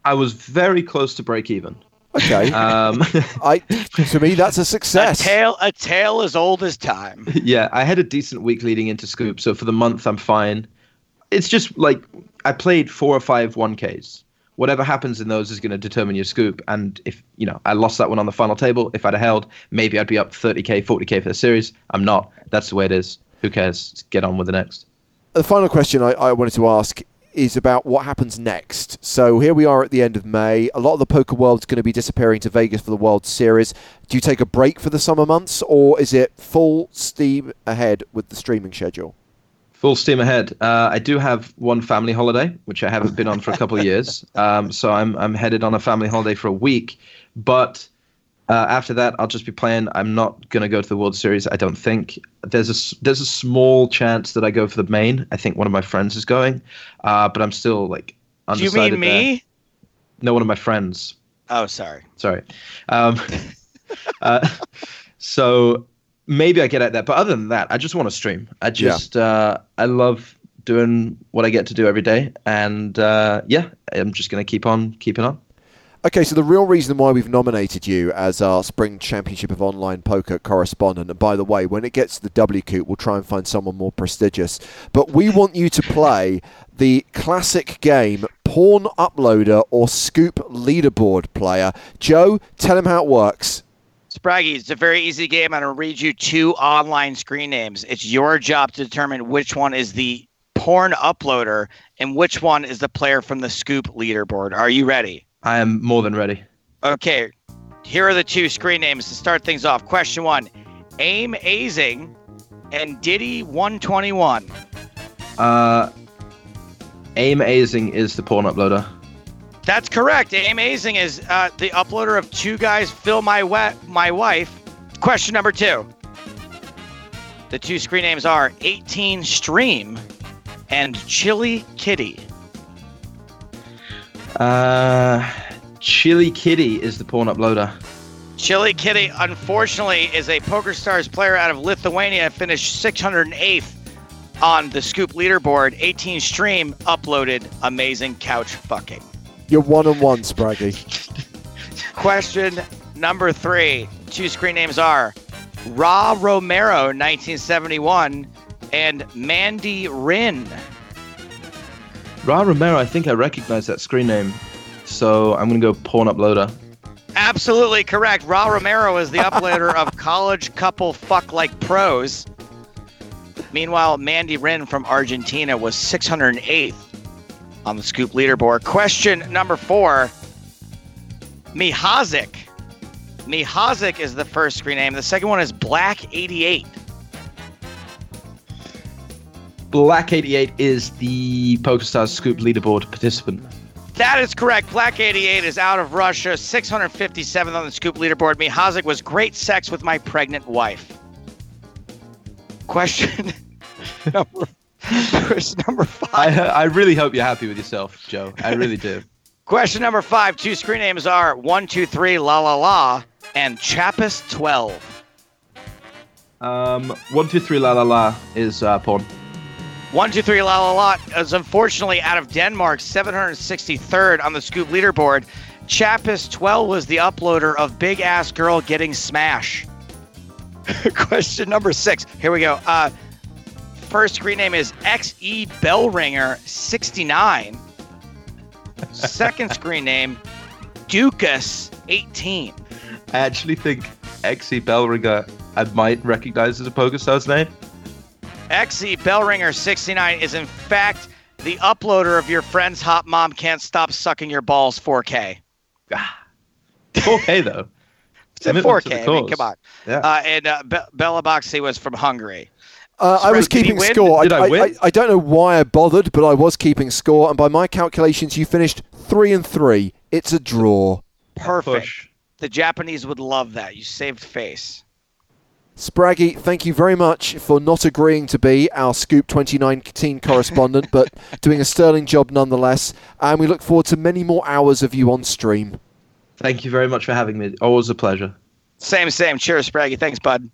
I was very close to break even. Okay. <laughs> Um, <laughs> I to me that's a success. A tale, a tale as old as time. Yeah, I had a decent week leading into Scoop, so for the month I'm fine. It's just like I played four or five 1Ks whatever happens in those is going to determine your scoop. And if you know, I lost that one on the final table. If I'd have held, maybe I'd be up 30k, 40k for the series. I'm not. That's the way it is. Who cares? Get on with the next. The final question I, I wanted to ask is about what happens next. So here we are at the end of May. A lot of the poker world's going to be disappearing to Vegas for the World Series. Do you take a break for the summer months, or is it full steam ahead with the streaming schedule? Full steam ahead. Uh, I do have one family holiday, which I haven't been on for a couple of years. <laughs> Um, so I'm I'm headed on a family holiday for a week. But uh, after that, I'll just be playing. I'm not going to go to the World Series. I don't think there's a there's a small chance that I go for the main. I think one of my friends is going, uh, but I'm still like undecided. Do you mean me? There. No, one of my friends. Oh, sorry. Sorry. Um, <laughs> uh, so maybe I get at that. But other than that, I just want to stream. I just yeah. uh, I love doing what I get to do every day, and uh, yeah, I'm just going to keep on keeping on. Okay, so the real reason why we've nominated you as our Spring Championship of Online Poker correspondent, and by the way, when it gets to the WCOOP, we'll try and find someone more prestigious. But we want you to play the classic game Porn Uploader or Scoop Leaderboard Player. Joe, tell him how it works. Spraggy, it's a very easy game. I'm going to read you two online screen names. It's your job to determine which one is the porn uploader and which one is the player from the Scoop leaderboard. Are you ready? I am more than ready. Okay, here are the two screen names to start things off. Question one Aim Azing and Diddy 121. Uh, Aim Azing is the porn uploader. That's correct. Amazing is uh, the uploader of Two Guys Fill My Wet My Wife. Question number two. The two screen names are 18 Stream and Chili Kitty. Uh, Chili Kitty is the porn uploader. Chili Kitty, unfortunately, is a PokerStars player out of Lithuania, finished 608th on the Scoop leaderboard. 18 Stream uploaded amazing couch fucking. You're one on one, Spraggy. Question number three. Two screen names are Ra Romero, 1971, and Mandy Rin. Ra Romero, I think I recognize that screen name. So I'm going to go porn uploader. Absolutely correct. Ra Romero is the uploader of <laughs> College Couple Fuck Like Pros. Meanwhile, Mandy Rin from Argentina was 608th on the Scoop leaderboard. Question number four Mihazik. Mihazik is the first screen name. The second one is Black 88. Black 88 is the PokerStars Scoop leaderboard participant. That is correct. Black 88 is out of Russia, 657th on the Scoop leaderboard. Mihazik was great sex with my pregnant wife. Question <laughs> number, <laughs> question number five. I, I really hope you're happy with yourself, Joe. I really do. <laughs> Question number five. Two screen names are 123 La La La and Chappus 12. Um, one two three la la la is uh, porn. 123 La La La is unfortunately out of Denmark, 763rd on the Scoop leaderboard. Chappus 12 was the uploader of Big Ass Girl Getting Smash. <laughs> Question number six. Here we go. Uh, first screen name is XE Bellringer 69. Second <laughs> screen name, Dukas 18. I actually think XE Bellringer I might recognize as a PokerStars name. XE Bellringer 69 is in fact the uploader of your friend's hot mom can't stop sucking your balls 4K. 4K though. <laughs> It's in Commitment to the 4K. I mean, come on. Yeah. Uh, and uh, Be- Bella Boxy was from Hungary. Uh, I was Spraggy, did he keeping score. Did I win? I, I don't know why I bothered, but I was keeping score, and by my calculations, you finished three and three. It's a draw. Perfect. Push. The Japanese would love that. You saved face. Spraggy, thank you very much for not agreeing to be our Scoop 2019 correspondent, but <laughs> doing a sterling job nonetheless. And we look forward to many more hours of you on stream. Thank you very much for having me. Always a pleasure. Same, same. Cheers, Spraggy. Thanks, bud.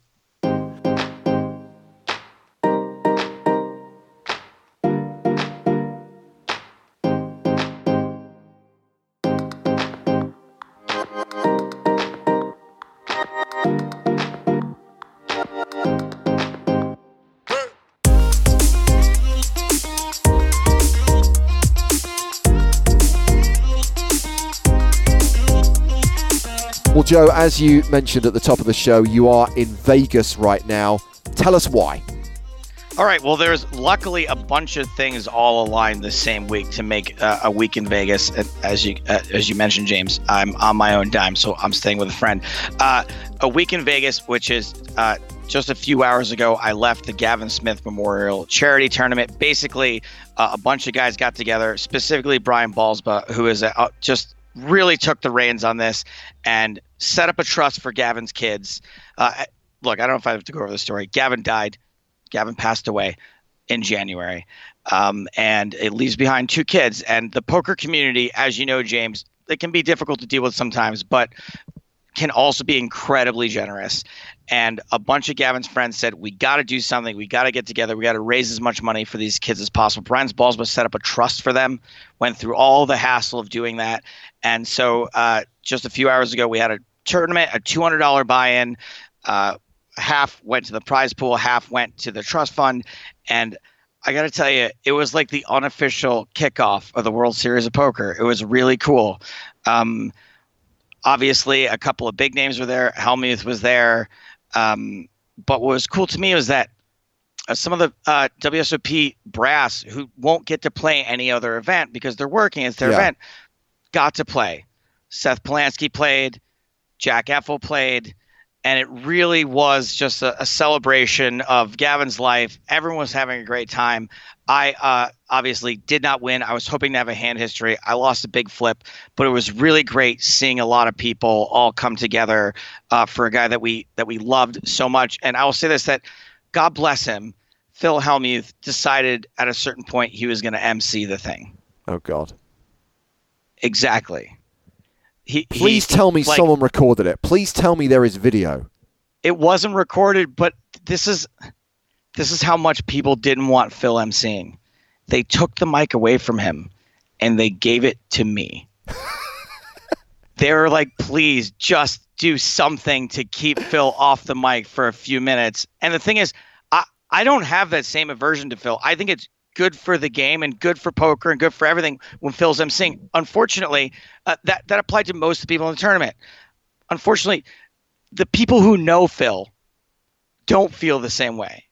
Joe, as you mentioned at the top of the show, you are in Vegas right now. Tell us why. All right. Well, there's luckily a bunch of things all aligned the same week to make uh, a week in Vegas. As you uh, as you mentioned, James, I'm on my own dime, so I'm staying with a friend. Uh, a week in Vegas, which is uh, just a few hours ago, I left the Gavin Smith Memorial Charity Tournament. Basically, uh, a bunch of guys got together, specifically Brian Balsbaugh, who is a, uh, just really took the reins on this and set up a trust for Gavin's kids. Uh, look, I don't know if I have to go over the story. Gavin died. Gavin passed away in January, um, and it leaves behind two kids. And the poker community, as you know, James, it can be difficult to deal with sometimes, but can also be incredibly generous. And a bunch of Gavin's friends said, "We got to do something. We got to get together. We got to raise as much money for these kids as possible." Brian's Balsbaugh set up a trust for them. Went through all the hassle of doing that, and so uh, just a few hours ago, we had a tournament, a two hundred dollar buy-in. Uh, half went to the prize pool, half went to the trust fund, and I got to tell you, it was like the unofficial kickoff of the World Series of Poker. It was really cool. Um, obviously, a couple of big names were there. Hellmuth was there. Um, but what was cool to me was that uh, some of the uh, WSOP brass who won't get to play any other event because they're working, it's their Yeah. event, got to play. Seth Palansky played, Jack Effel played, and it really was just a, a celebration of Gavin's life. Everyone was having a great time. I uh, obviously did not win. I was hoping to have a hand history. I lost a big flip, but it was really great seeing a lot of people all come together uh, for a guy that we that we loved so much. And I will say this: that God bless him, Phil Hellmuth decided at a certain point he was going to MC the thing. Oh God! Exactly. He, Please he- tell me like, someone recorded it. Please tell me there is video. it wasn't recorded, but this is this is how much people didn't want Phil emceeing. They took the mic away from him and they gave it to me. <laughs> they were like, please just do something to keep Phil off the mic for a few minutes. And the thing is, I, I don't have that same aversion to Phil. I think it's good for the game and good for poker and good for everything when Phil's emceeing. Unfortunately, uh, that, that applied to most of the people in the tournament. Unfortunately, the people who know Phil don't feel the same way.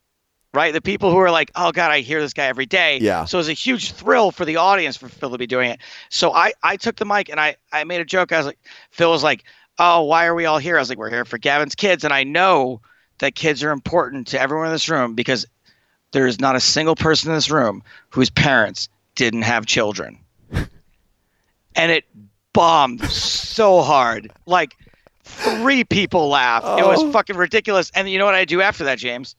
Right? The people who are like, oh God, I hear this guy every day. Yeah. So it's a huge thrill for the audience for Phil to be doing it. So I, I took the mic and I, I made a joke. I was like, Phil was like, oh, why are we all here? I was like, we're here for Gavin's kids. And I know that kids are important to everyone in this room because there is not a single person in this room whose parents didn't have children. <laughs> and it bombed so hard. Like three people laughed. It Oh. was fucking ridiculous. And you know what I do after that, James?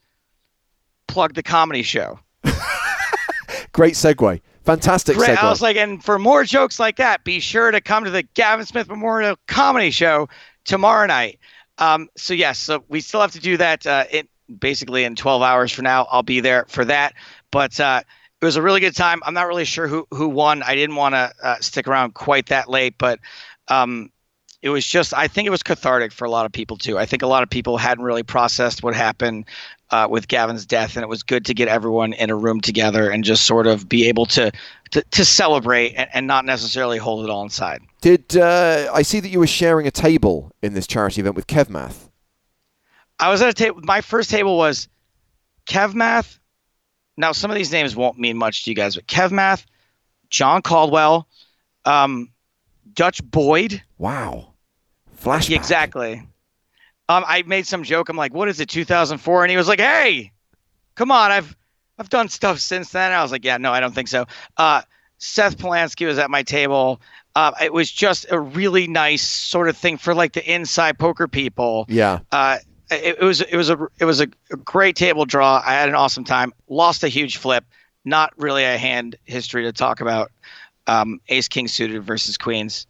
Plug the comedy show. <laughs> Great segue. Fantastic Great. segue. I was like, and for more jokes like that, be sure to come to the Gavin Smith Memorial Comedy Show tomorrow night. Um, so yes, so we still have to do that. Uh, it basically in 12 hours from now, I'll be there for that. But uh, it was a really good time. I'm not really sure who who won. I didn't want to uh, stick around quite that late, but um, it was just I think it was cathartic for a lot of people too. I think a lot of people hadn't really processed what happened uh, with Gavin's death, and it was good to get everyone in a room together and just sort of be able to to, to celebrate and, and not necessarily hold it all inside. Did uh, I see that you were sharing a table in this charity event with Kevmath? I was at a table. My first table was Kevmath. Now, some of these names won't mean much to you guys, but Kevmath, John Caldwell, um, Dutch Boyd. Wow. Flashback. Exactly. Um, I made some joke. I'm like, "What is it, 2004?" And he was like, "Hey, come on, I've I've done stuff since then." I was like, "Yeah, no, I don't think so." Uh, Seth Palansky was at my table. Uh, it was just a really nice sort of thing for like the inside poker people. Yeah. Uh, it, it was it was a it was a, a great table draw. I had an awesome time. Lost a huge flip. Not really a hand history to talk about. Um, Ace King suited versus Queens.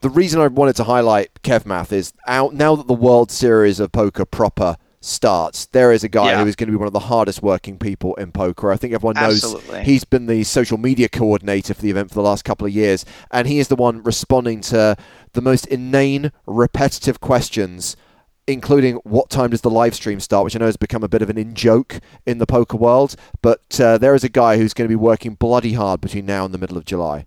The reason I wanted to highlight Kevmath is out now that the World Series of Poker proper starts, there is a guy Yeah. who is going to be one of the hardest working people in poker. I think everyone knows Absolutely. he's been the social media coordinator for the event for the last couple of years, and he is the one responding to the most inane, repetitive questions. Including what time does the live stream start, which I know has become a bit of an in joke in the poker world. But uh, there is a guy who's going to be working bloody hard between now and the middle of July.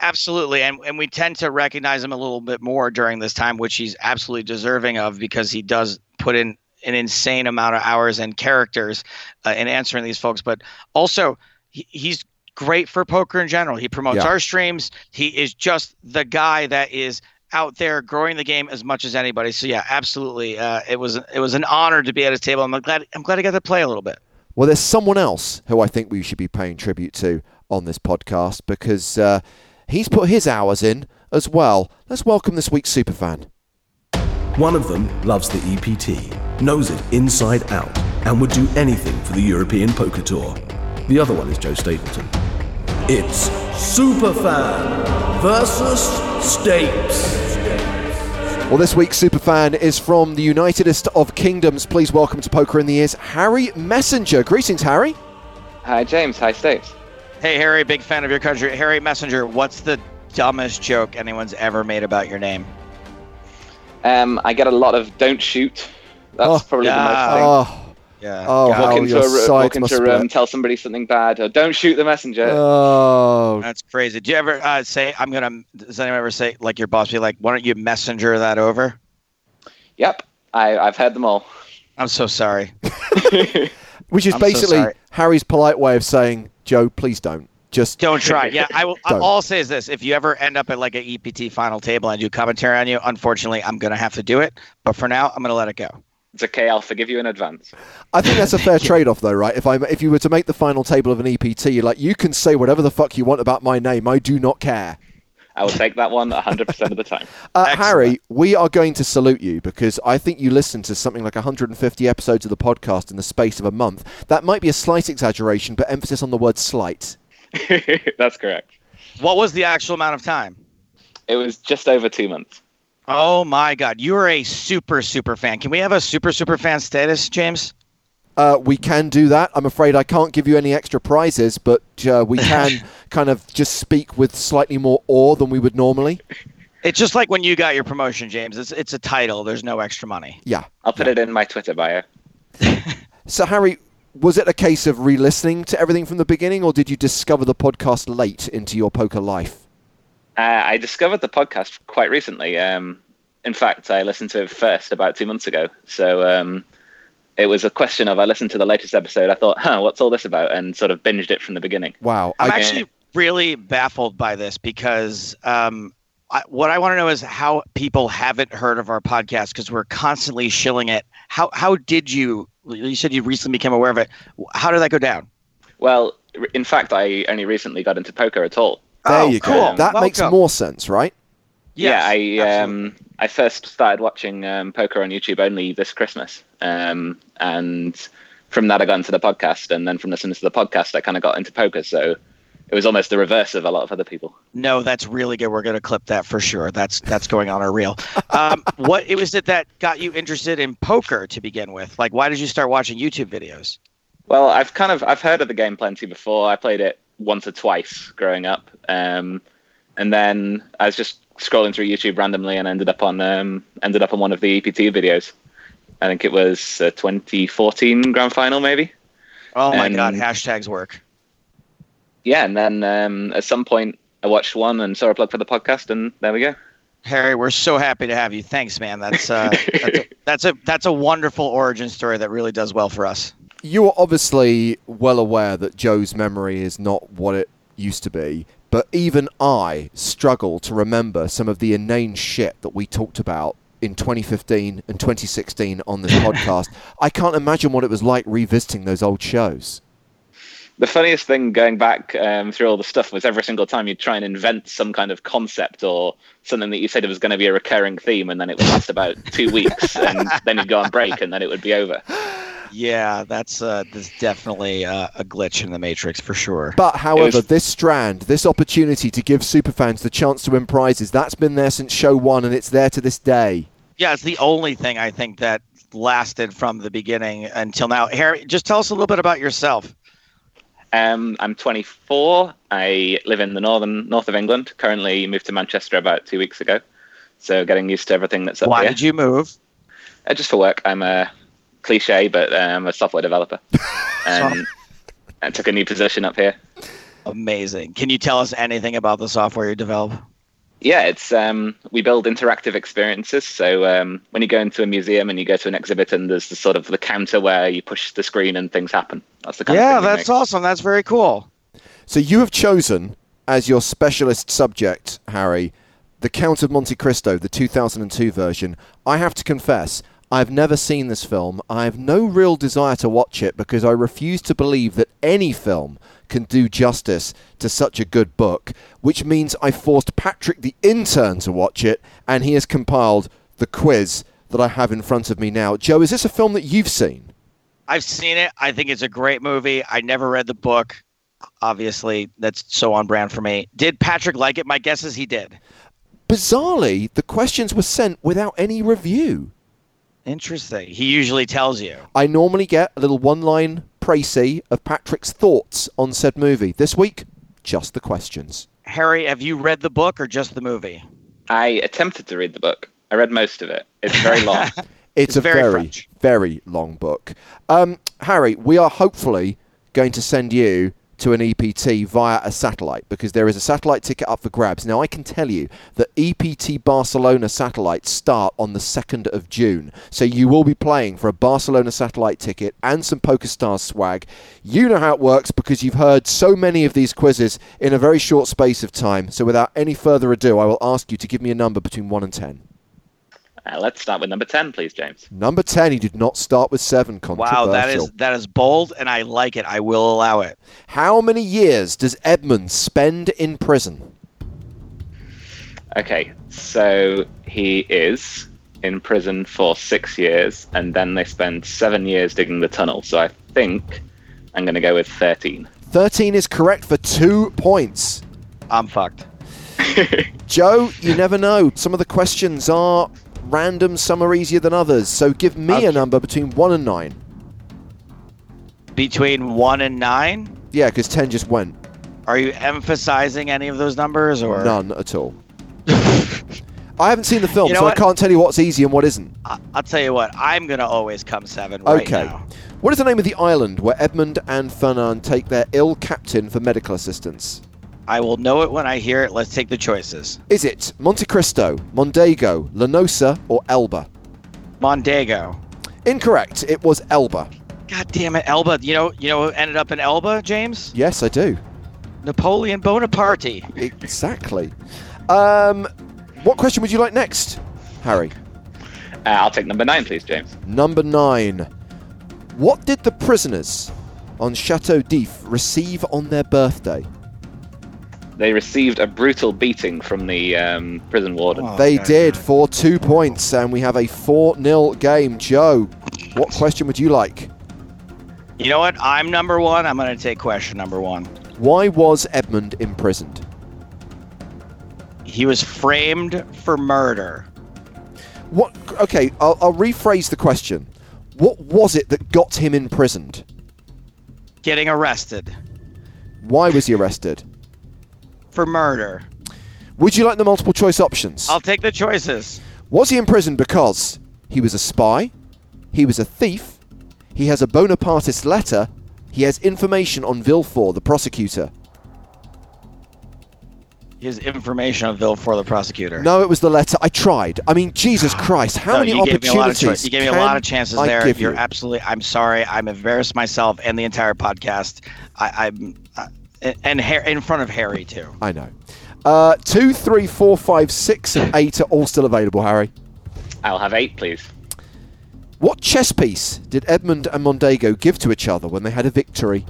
Absolutely, and and we tend to recognize him a little bit more during this time, which he's absolutely deserving of because he does put in an insane amount of hours and characters uh, in answering these folks. But also, he, he's great for poker in general. He promotes Yeah. our streams. He is just the guy that is out there growing the game as much as anybody. So yeah, absolutely, uh, it was it was an honor to be at his table. I'm glad I'm glad I got to play a little bit. Well, there's someone else who I think we should be paying tribute to on this podcast because uh, he's put his hours in as well. Let's welcome this week's superfan. One of them loves the EPT, knows it inside out, and would do anything for the European Poker Tour. The other one is Joe Stapleton. It's Superfan versus Stapes. Well, this week's superfan is from the Unitedest of Kingdoms. Please welcome to Poker in the Ears, Harry Messenger. Greetings, Harry. Hi, James. Hi, Stapes. Hey Harry, big fan of your country. Harry Messenger, what's the dumbest joke anyone's ever made about your name? Um, I get a lot of don't shoot. That's Oh, probably yeah. the most thing. Oh, Yeah. Oh, God, how walk into your a, ro- sides walk into a room, split. tell somebody something bad, or don't shoot the messenger. Oh, That's crazy. Do you ever uh, say, I'm going to, does anyone ever say, like your boss be like, why don't you messenger that over? Yep, I, I've heard them all. I'm so sorry. <laughs> which is I'm basically sorry. Harry's polite way of saying, "Joe, please don't. Just Don't try. Yeah, I will. <laughs> Don't. All I'll say is this: if you ever end up at like a EPT final table and I do commentary on you, unfortunately, I'm gonna have to do it. But for now, I'm gonna let it go. It's okay, I'll forgive you in advance. I think that's a fair <laughs> trade-off, though, right? If I if you were to make the final table of an EPT, you're like you can say whatever the fuck you want about my name. I do not care. I will take that one 100% of the time. <laughs> Uh, Harry, we are going to salute you because I think you listened to something like 150 episodes of the podcast in the space of a month. That might be a slight exaggeration, but emphasis on the word slight. <laughs> That's correct. What was the actual amount of time? It was just over two months. Oh my God, you are a super super fan. Can we have a super super fan status, James? Uh, we can do that. I'm afraid I can't give you any extra prizes, but uh, we can <laughs> kind of just speak with slightly more awe than we would normally. It's just like when you got your promotion, James. It's it's a title. There's no extra money. Yeah. I'll put it in my Twitter bio. <laughs> So, Harry, was it a case of re listening to everything from the beginning, or did you discover the podcast late into your poker life? Uh, I discovered the podcast quite recently. Um, in fact, I listened to it first about two months ago. So um, it was a question of I listened to the latest episode. I thought, huh, what's all this about? And sort of binged it from the beginning. Wow. I'm I, actually really baffled by this because um, I, what I want to know is how people haven't heard of our podcast because we're constantly shilling it. How how did you? You said you recently became aware of it. How did that go down? Well, in fact, I only recently got into poker at all. There Oh, you cool. go. That makes more sense, right? yeah, I um, I first started watching um, poker on YouTube only this Christmas, um, and from that I got into the podcast, and then from listening to the podcast, I kind of got into poker. So it was almost the reverse of a lot of other people. No, that's really good. We're going to clip that for sure. That's that's going on our reel. Um, <laughs> what it was it that got you interested in poker to begin with? Like, why did you start watching YouTube videos? Well, I've kind of I've heard of the game plenty before. I played it once or twice growing up, um, and then I was just scrolling through YouTube randomly and ended up on um, ended up on one of the EPT videos. I think it was a 2014 grand final, maybe. Oh my And- God, hashtags work. Yeah, and then um, at some point I watched one and saw a plug for the podcast, and there we go. Harry, we're so happy to have you. Thanks, man. That's uh, that's, a, <laughs> that's a that's a wonderful origin story that really does well for us. You are obviously well aware that Joe's memory is not what it used to be, but even I struggle to remember some of the inane shit that we talked about in 2015 and 2016 on this <laughs> podcast. I can't imagine what it was like revisiting those old shows. The funniest thing going back um, through all the stuff was every single time you'd try and invent some kind of concept or something that you said it was going to be a recurring theme, and then it would last about two weeks, and then you'd go on break, and then it would be over. <laughs> Yeah, that's uh, that's definitely uh, a glitch in the matrix for sure. But however, was- this strand, this opportunity to give superfans the chance to win prizes, that's been there since show one and it's there to this day. Yeah, it's the only thing I think that lasted from the beginning until now. Harry, just tell us a little bit about yourself. Um, I'm 24. I live in the northern north of England. Currently moved to Manchester about two weeks ago, so getting used to everything that's up Why here. did you move? Uh, just for work. I'm a cliche, but uh, I'm a software developer, <laughs> and I took a new position up here. Amazing. Can you tell us anything about the software you develop? Yeah, it's um, we build interactive experiences. So um, when you go into a museum and you go to an exhibit, and there's the sort of the counter where you push the screen and things happen. That's the kind Yeah, of thing that's awesome. That's very cool. So you have chosen as your specialist subject, Harry, The Count of Monte Cristo, the 2002 version. I have to confess, I've never seen this film. I have no real desire to watch it because I refuse to believe that any film can do justice to such a good book, which means I forced Patrick the intern to watch it, and he has compiled the quiz that I have in front of me now. Joe, is this a film that you've seen? I've seen it. I think it's a great movie. I never read the book. Obviously, that's so on brand for me. Did Patrick like it? My guess is he did. Bizarrely, the questions were sent without any review. Interesting. He usually tells you. I normally get a little one line précis of Patrick's thoughts on said movie. This week, just the questions. Harry, have you read the book or just the movie? I attempted to read the book. I read most of it. It's very long. <laughs> It's, It's a very very, very long book. Um, Harry, we are hopefully going to send you to an EPT via a satellite because there is a satellite ticket up for grabs. Now, I can tell you that EPT Barcelona satellites start on the 2nd of June. So you will be playing for a Barcelona satellite ticket and some PokerStars swag. You know how it works because you've heard so many of these quizzes in a very short space of time. So without any further ado, I will ask you to give me a number between 1 and 10. Uh, let's start with number 10, please, James. Number 10, he did not start with 7. Wow, that is that is bold, and I like it. I will allow it. How many years does Edmund spend in prison? Okay, so he is in prison for six years, and then they spend seven years digging the tunnel. So I think I'm going to go with 13. 13 is correct for two points. I'm fucked. <laughs> Joe, you never know. Some of the questions are random, some are easier than others. So give me a number between 1 and 9. Between one and nine, Yeah, because 10 just went. are you emphasizing any of those numbers or None at all. <laughs> I haven't seen the film, You know so I can't tell you what's easy and what isn't. I- I'll tell you what. I'm gonna always come seven right okay. now. What is the name of the island where Edmund and Fernand take their ill captain for medical assistance? I will know it when I hear it. Let's take the choices. Is it Monte Cristo, Mondego, Lanosa, or Elba? Mondego. Incorrect. It was Elba. God damn it, Elba. You know, you know who ended up in Elba, James? Yes, I do. Napoleon Bonaparte. Exactly. Um, what question would you like next, Harry? Uh, I'll take number nine, please, James. Number nine. What did the prisoners on Chateau d'If receive on their birthday? They received a brutal beating from the um, prison warden. Oh, they God. did for two points, and we have a 4 0 game. Joe, what question would you like? You know what? I'm number one. I'm gonna take question number one. Why was Edmund imprisoned? He was framed for murder. What? Okay, I'll, I'll rephrase the question. What was it that got him imprisoned? Getting arrested Why was he arrested? For murder. Would you like the multiple choice options? I'll take the choices. Was he imprisoned because he was a spy, he was a thief, he has a Bonapartist letter, he has information on Villefort, the prosecutor? His information on Villefort, the prosecutor. No, it was the letter. I tried. I mean, Jesus <sighs> Christ, how No, many you gave me a lot of opportunities? choice. You gave me a lot of chances I there. You're you? absolutely. I'm sorry. I'm embarrassed myself and the entire podcast. I, I'm and Har- in front of Harry too. I know. Uh, two, three, four, five, six, and eight are all still available, Harry. I'll have eight, please. What chess piece did Edmund and Mondego give to each other when they had a victory?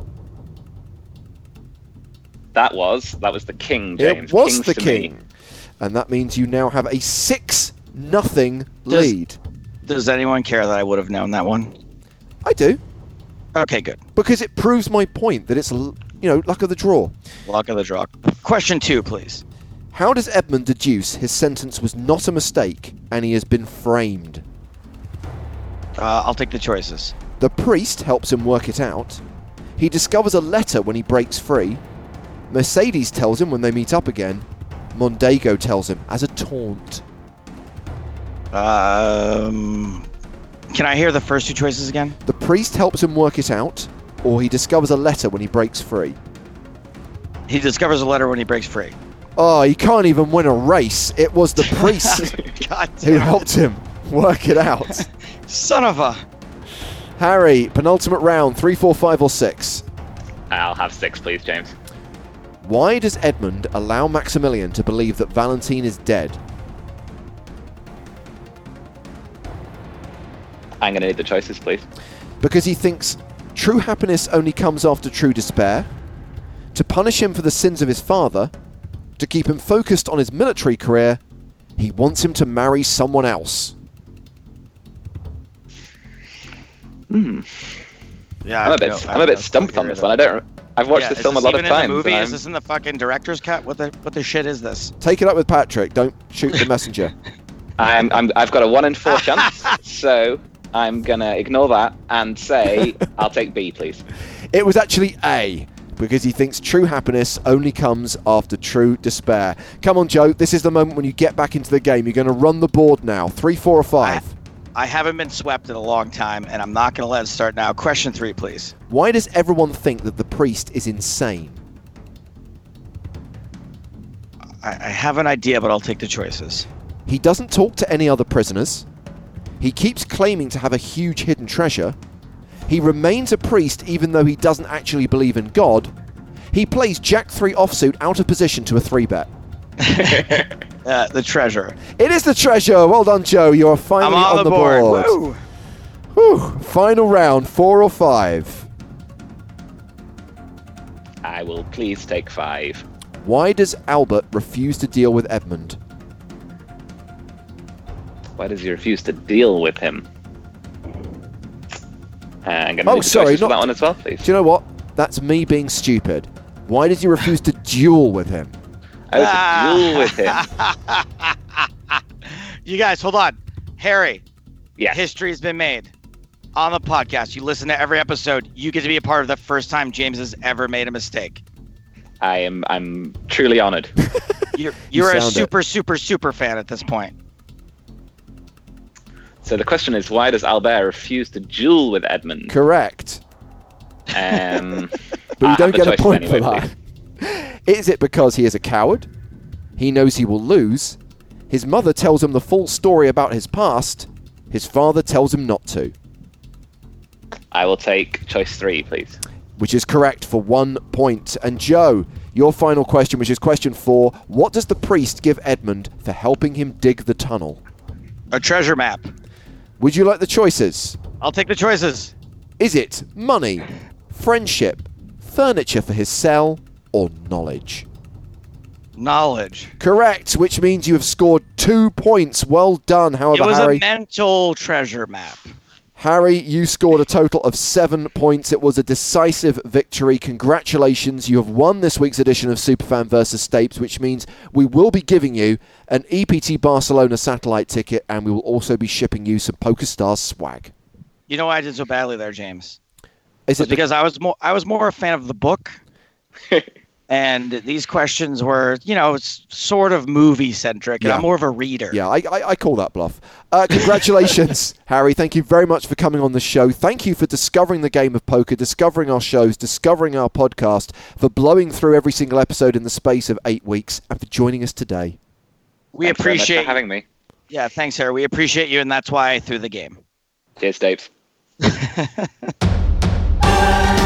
That was that was the king, James. it was Kings the to king. me. And that means you now have a six nothing Does- lead. Does anyone care that I would have known that one? I do. Okay, good. Because it proves my point that it's, l- you know, luck of the draw. Luck of the draw. Question two, please. How does Edmund deduce his sentence was not a mistake and he has been framed? Uh, I'll take the choices. The priest helps him work it out. He discovers a letter when he breaks free. Mercedes tells him when they meet up again. Mondego tells him as a taunt. Um, can I hear the first two choices again? The priest helps him work it out, or he discovers a letter when he breaks free. He discovers a letter when he breaks free. Oh, he can't even win a race. It was the <laughs> priest who helped him work it out. <laughs> Son of a. Harry, penultimate round, three, four, five, or six. I'll have six, please, James. Why does Edmund allow Maximilian to believe that Valentine is dead? I'm going to need the choices, please. Because he thinks true happiness only comes after true despair, to punish him for the sins of his father, to keep him focused on his military career, he wants him to marry someone else. Hmm. Yeah, I'm a I bit, know- I'm a bit stumped on this one. I don't. I've watched Yeah, this film a this lot of even in times. The movie? Is this in the fucking director's cut? What the what the shit is this? Take it up with Patrick. Don't shoot the messenger. <laughs> I'm, I'm, I've got a one in four chance, <laughs> so I'm gonna ignore that and say <laughs> I'll take B, please. It was actually A, because he thinks true happiness only comes after true despair. Come on, Joe. This is the moment when you get back into the game. You're going to run the board now. Three, four, or five. I haven't been swept in a long time, and I'm not going to let it start now. Question three, please. Why does everyone think that the priest is insane? I, I have an idea, but I'll take the choices. He doesn't talk to any other prisoners. He keeps claiming to have a huge hidden treasure. He remains a priest even though he doesn't actually believe in God. He plays Jack 3 offsuit out of position to a 3 bet. <laughs> Uh, the treasure. It is the treasure. Well done, Joe. You're I'm finally on, the, board. Woo! Whew. Final round, four or five. I will please take five. Why does Albert refuse to deal with Edmund? Why does he refuse to deal with him? Uh, I'm going to Oh, sorry, not- that one as well, please. Do you know what? That's me being stupid. Why does he refuse to duel with him? I was Ah. duel with him. <laughs> You guys, hold on. Harry, Yes. history has been made on the podcast. You listen to every episode. You get to be a part of the first time James has ever made a mistake. I am. I'm truly honoured. You're, you're a sound it. super, super, super fan at this point. So the question is, why does Albert refuse to duel with Edmund? Correct. Um, <laughs> But I you don't get a point anyway, for that. Is it because he is a coward? He knows he will lose. His mother tells him the full story about his past. His father tells him not to, I will take choice three, please. which is correct for one point. And Joe, your final question, which is question four What does the priest give Edmund for helping him dig the tunnel? A treasure map. Would you like the choices? I'll take the choices. Is it money, friendship, furniture for his cell, or knowledge? Knowledge. Correct, which means you have scored two points. Well done. However, It was Harry, a mental treasure map. Harry, you scored a total of seven points. It was a decisive victory. Congratulations. You have won this week's edition of Superfan vs. Stapes, which means we will be giving you an EPT Barcelona satellite ticket and we will also be shipping you some PokerStars swag. You know why I did so badly there, James? Is It's it the- because I was more I was more a fan of the book. <laughs> and these questions were, you know, sort of movie centric, and Yeah. I'm more of a reader. Yeah, I, I, I call that bluff. Uh, congratulations, <laughs> Harry. Thank you very much for coming on the show. Thank you for discovering the game of poker, discovering our shows, discovering our podcast, for blowing through every single episode in the space of eight weeks, and for joining us today. we Thanks appreciate for having me. Yeah, thanks, Harry. We appreciate you, and that's why I threw the game. Cheers, Dave. <laughs>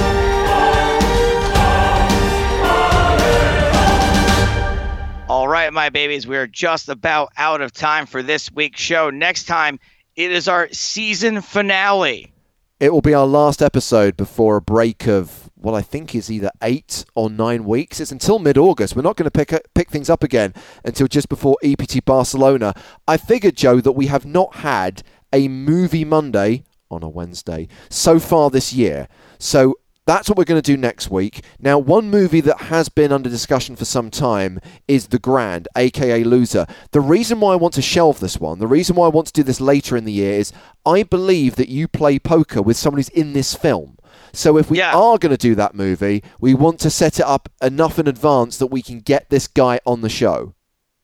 All right, my babies, we are just about out of time for this week's show. Next time, it is our season finale. It will be our last episode before a break of what I think is either eight or nine weeks. It's until mid-August. We're not going to pick pick things up again until just before EPT Barcelona. I figured, Joe, that we have not had a movie Monday on a Wednesday so far this year. So that's what we're going to do next week. Now, one movie that has been under discussion for some time is The Grand, aka Loser. The reason why I want to shelve this one, the reason why I want to do this later in the year is I believe that you play poker with someone who's in this film. So if we Yeah. are going to do that movie, we want to set it up enough in advance that we can get this guy on the show.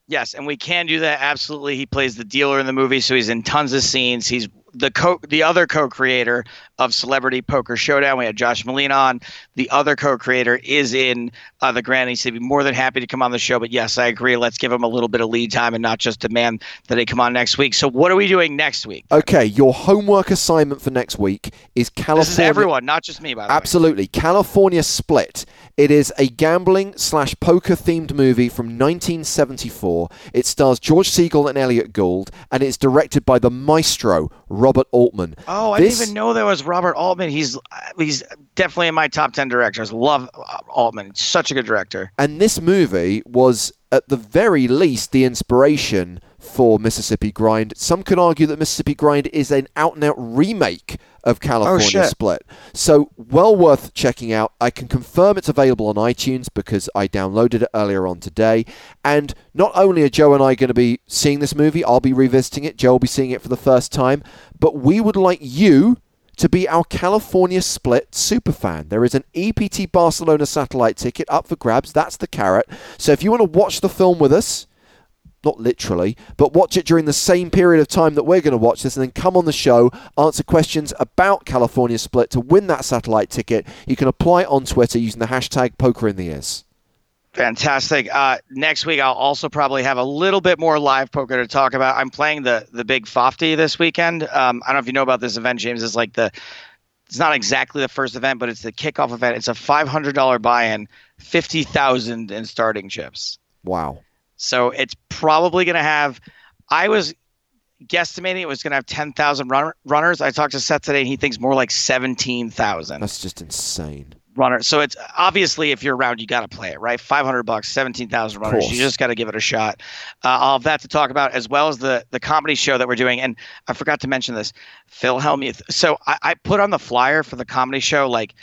Yes, and we can do that. Absolutely, he plays the dealer in the movie, so he's in tons of scenes. He's the co the other co-creator of Celebrity Poker Showdown. We had Josh Malina on. The other co-creator is in uh, the Grand. He said he'd be more than happy to come on the show. But yes, I agree. Let's give him a little bit of lead time and not just demand that he come on next week. So what are we doing next week? Okay, your homework assignment for next week is California. This is everyone, not just me. By the way. Absolutely. California Split. It is a gambling slash poker themed movie from 1974. It stars George Segal and Elliott Gould, and it's directed by the maestro, Robert Altman. Oh, I This- didn't even know there was Robert Altman. He's he's definitely in my top ten directors. Love Altman. Such a good director. And this movie was, at the very least, the inspiration for Mississippi Grind. Some could argue that Mississippi Grind is an out and out remake of oh, California shit. Split. So, well worth checking out. I can confirm it's available on iTunes because I downloaded it earlier on today. And not only are Joe and I going to be seeing this movie, I'll be revisiting it, Joe will be seeing it for the first time, but we would like you to be our California Split superfan. There is an EPT Barcelona satellite ticket up for grabs. That's the carrot. So if you want to watch the film with us, not literally, but watch it during the same period of time that we're going to watch this and then come on the show, answer questions about California Split to win that satellite ticket. You can apply on Twitter using the hashtag poker in the ears. Fantastic. Uh, next week, I'll also probably have a little bit more live poker to talk about. I'm playing the the big Fofty this weekend. Um, I don't know if you know about this event, James. It's like the it's not exactly the first event, but it's the kickoff event. It's a $500 buy-in, 50,000 in starting chips. Wow. So it's probably going to have. I was guesstimating it was going to have 10,000 run, runners. I talked to Seth today, and he thinks more like 17,000 That's just insane. Runners. So it's obviously if you're around, you got to play it, right? 500 bucks, 17,000 runners. You just got to give it a shot. Uh, I'll have that to talk about as well as the the comedy show that we're doing. And I forgot to mention this, Phil Hellmuth. So I, I put on the flyer for the comedy show like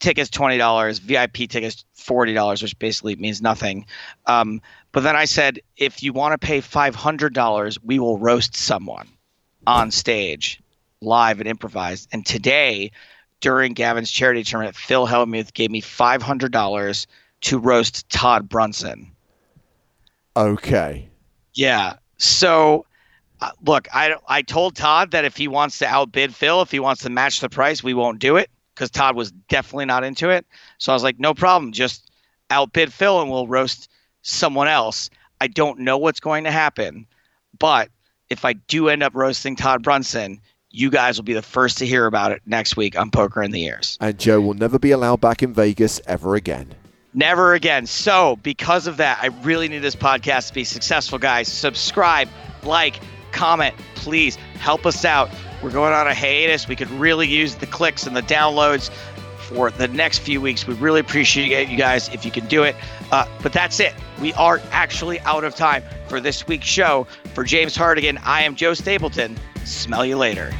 tickets twenty dollars, VIP tickets forty dollars, which basically means nothing. Um, but then I said, if you want to pay five hundred dollars, we will roast someone on stage, live and improvised. And today, during Gavin's charity tournament, Phil Hellmuth gave me five hundred dollars to roast Todd Brunson. Okay. Yeah. So, uh, look, I I told Todd that if he wants to outbid Phil, if he wants to match the price, we won't do it because Todd was definitely not into it. So I was like, no problem, just outbid Phil and we'll roast someone else. I don't know what's going to happen, but if I do end up roasting Todd Brunson, you guys will be the first to hear about it next week on Poker in the Ears. And Joe will never be allowed back in Vegas ever again. Never again. So, because of that, I really need this podcast to be successful, guys. Subscribe, like, comment, please help us out. We're going on a hiatus. We could really use the clicks and the downloads for the next few weeks. We really appreciate you guys if you can do it. Uh, but that's it. We are actually out of time for this week's show. For James Hartigan, I am Joe Stapleton. Smell you later.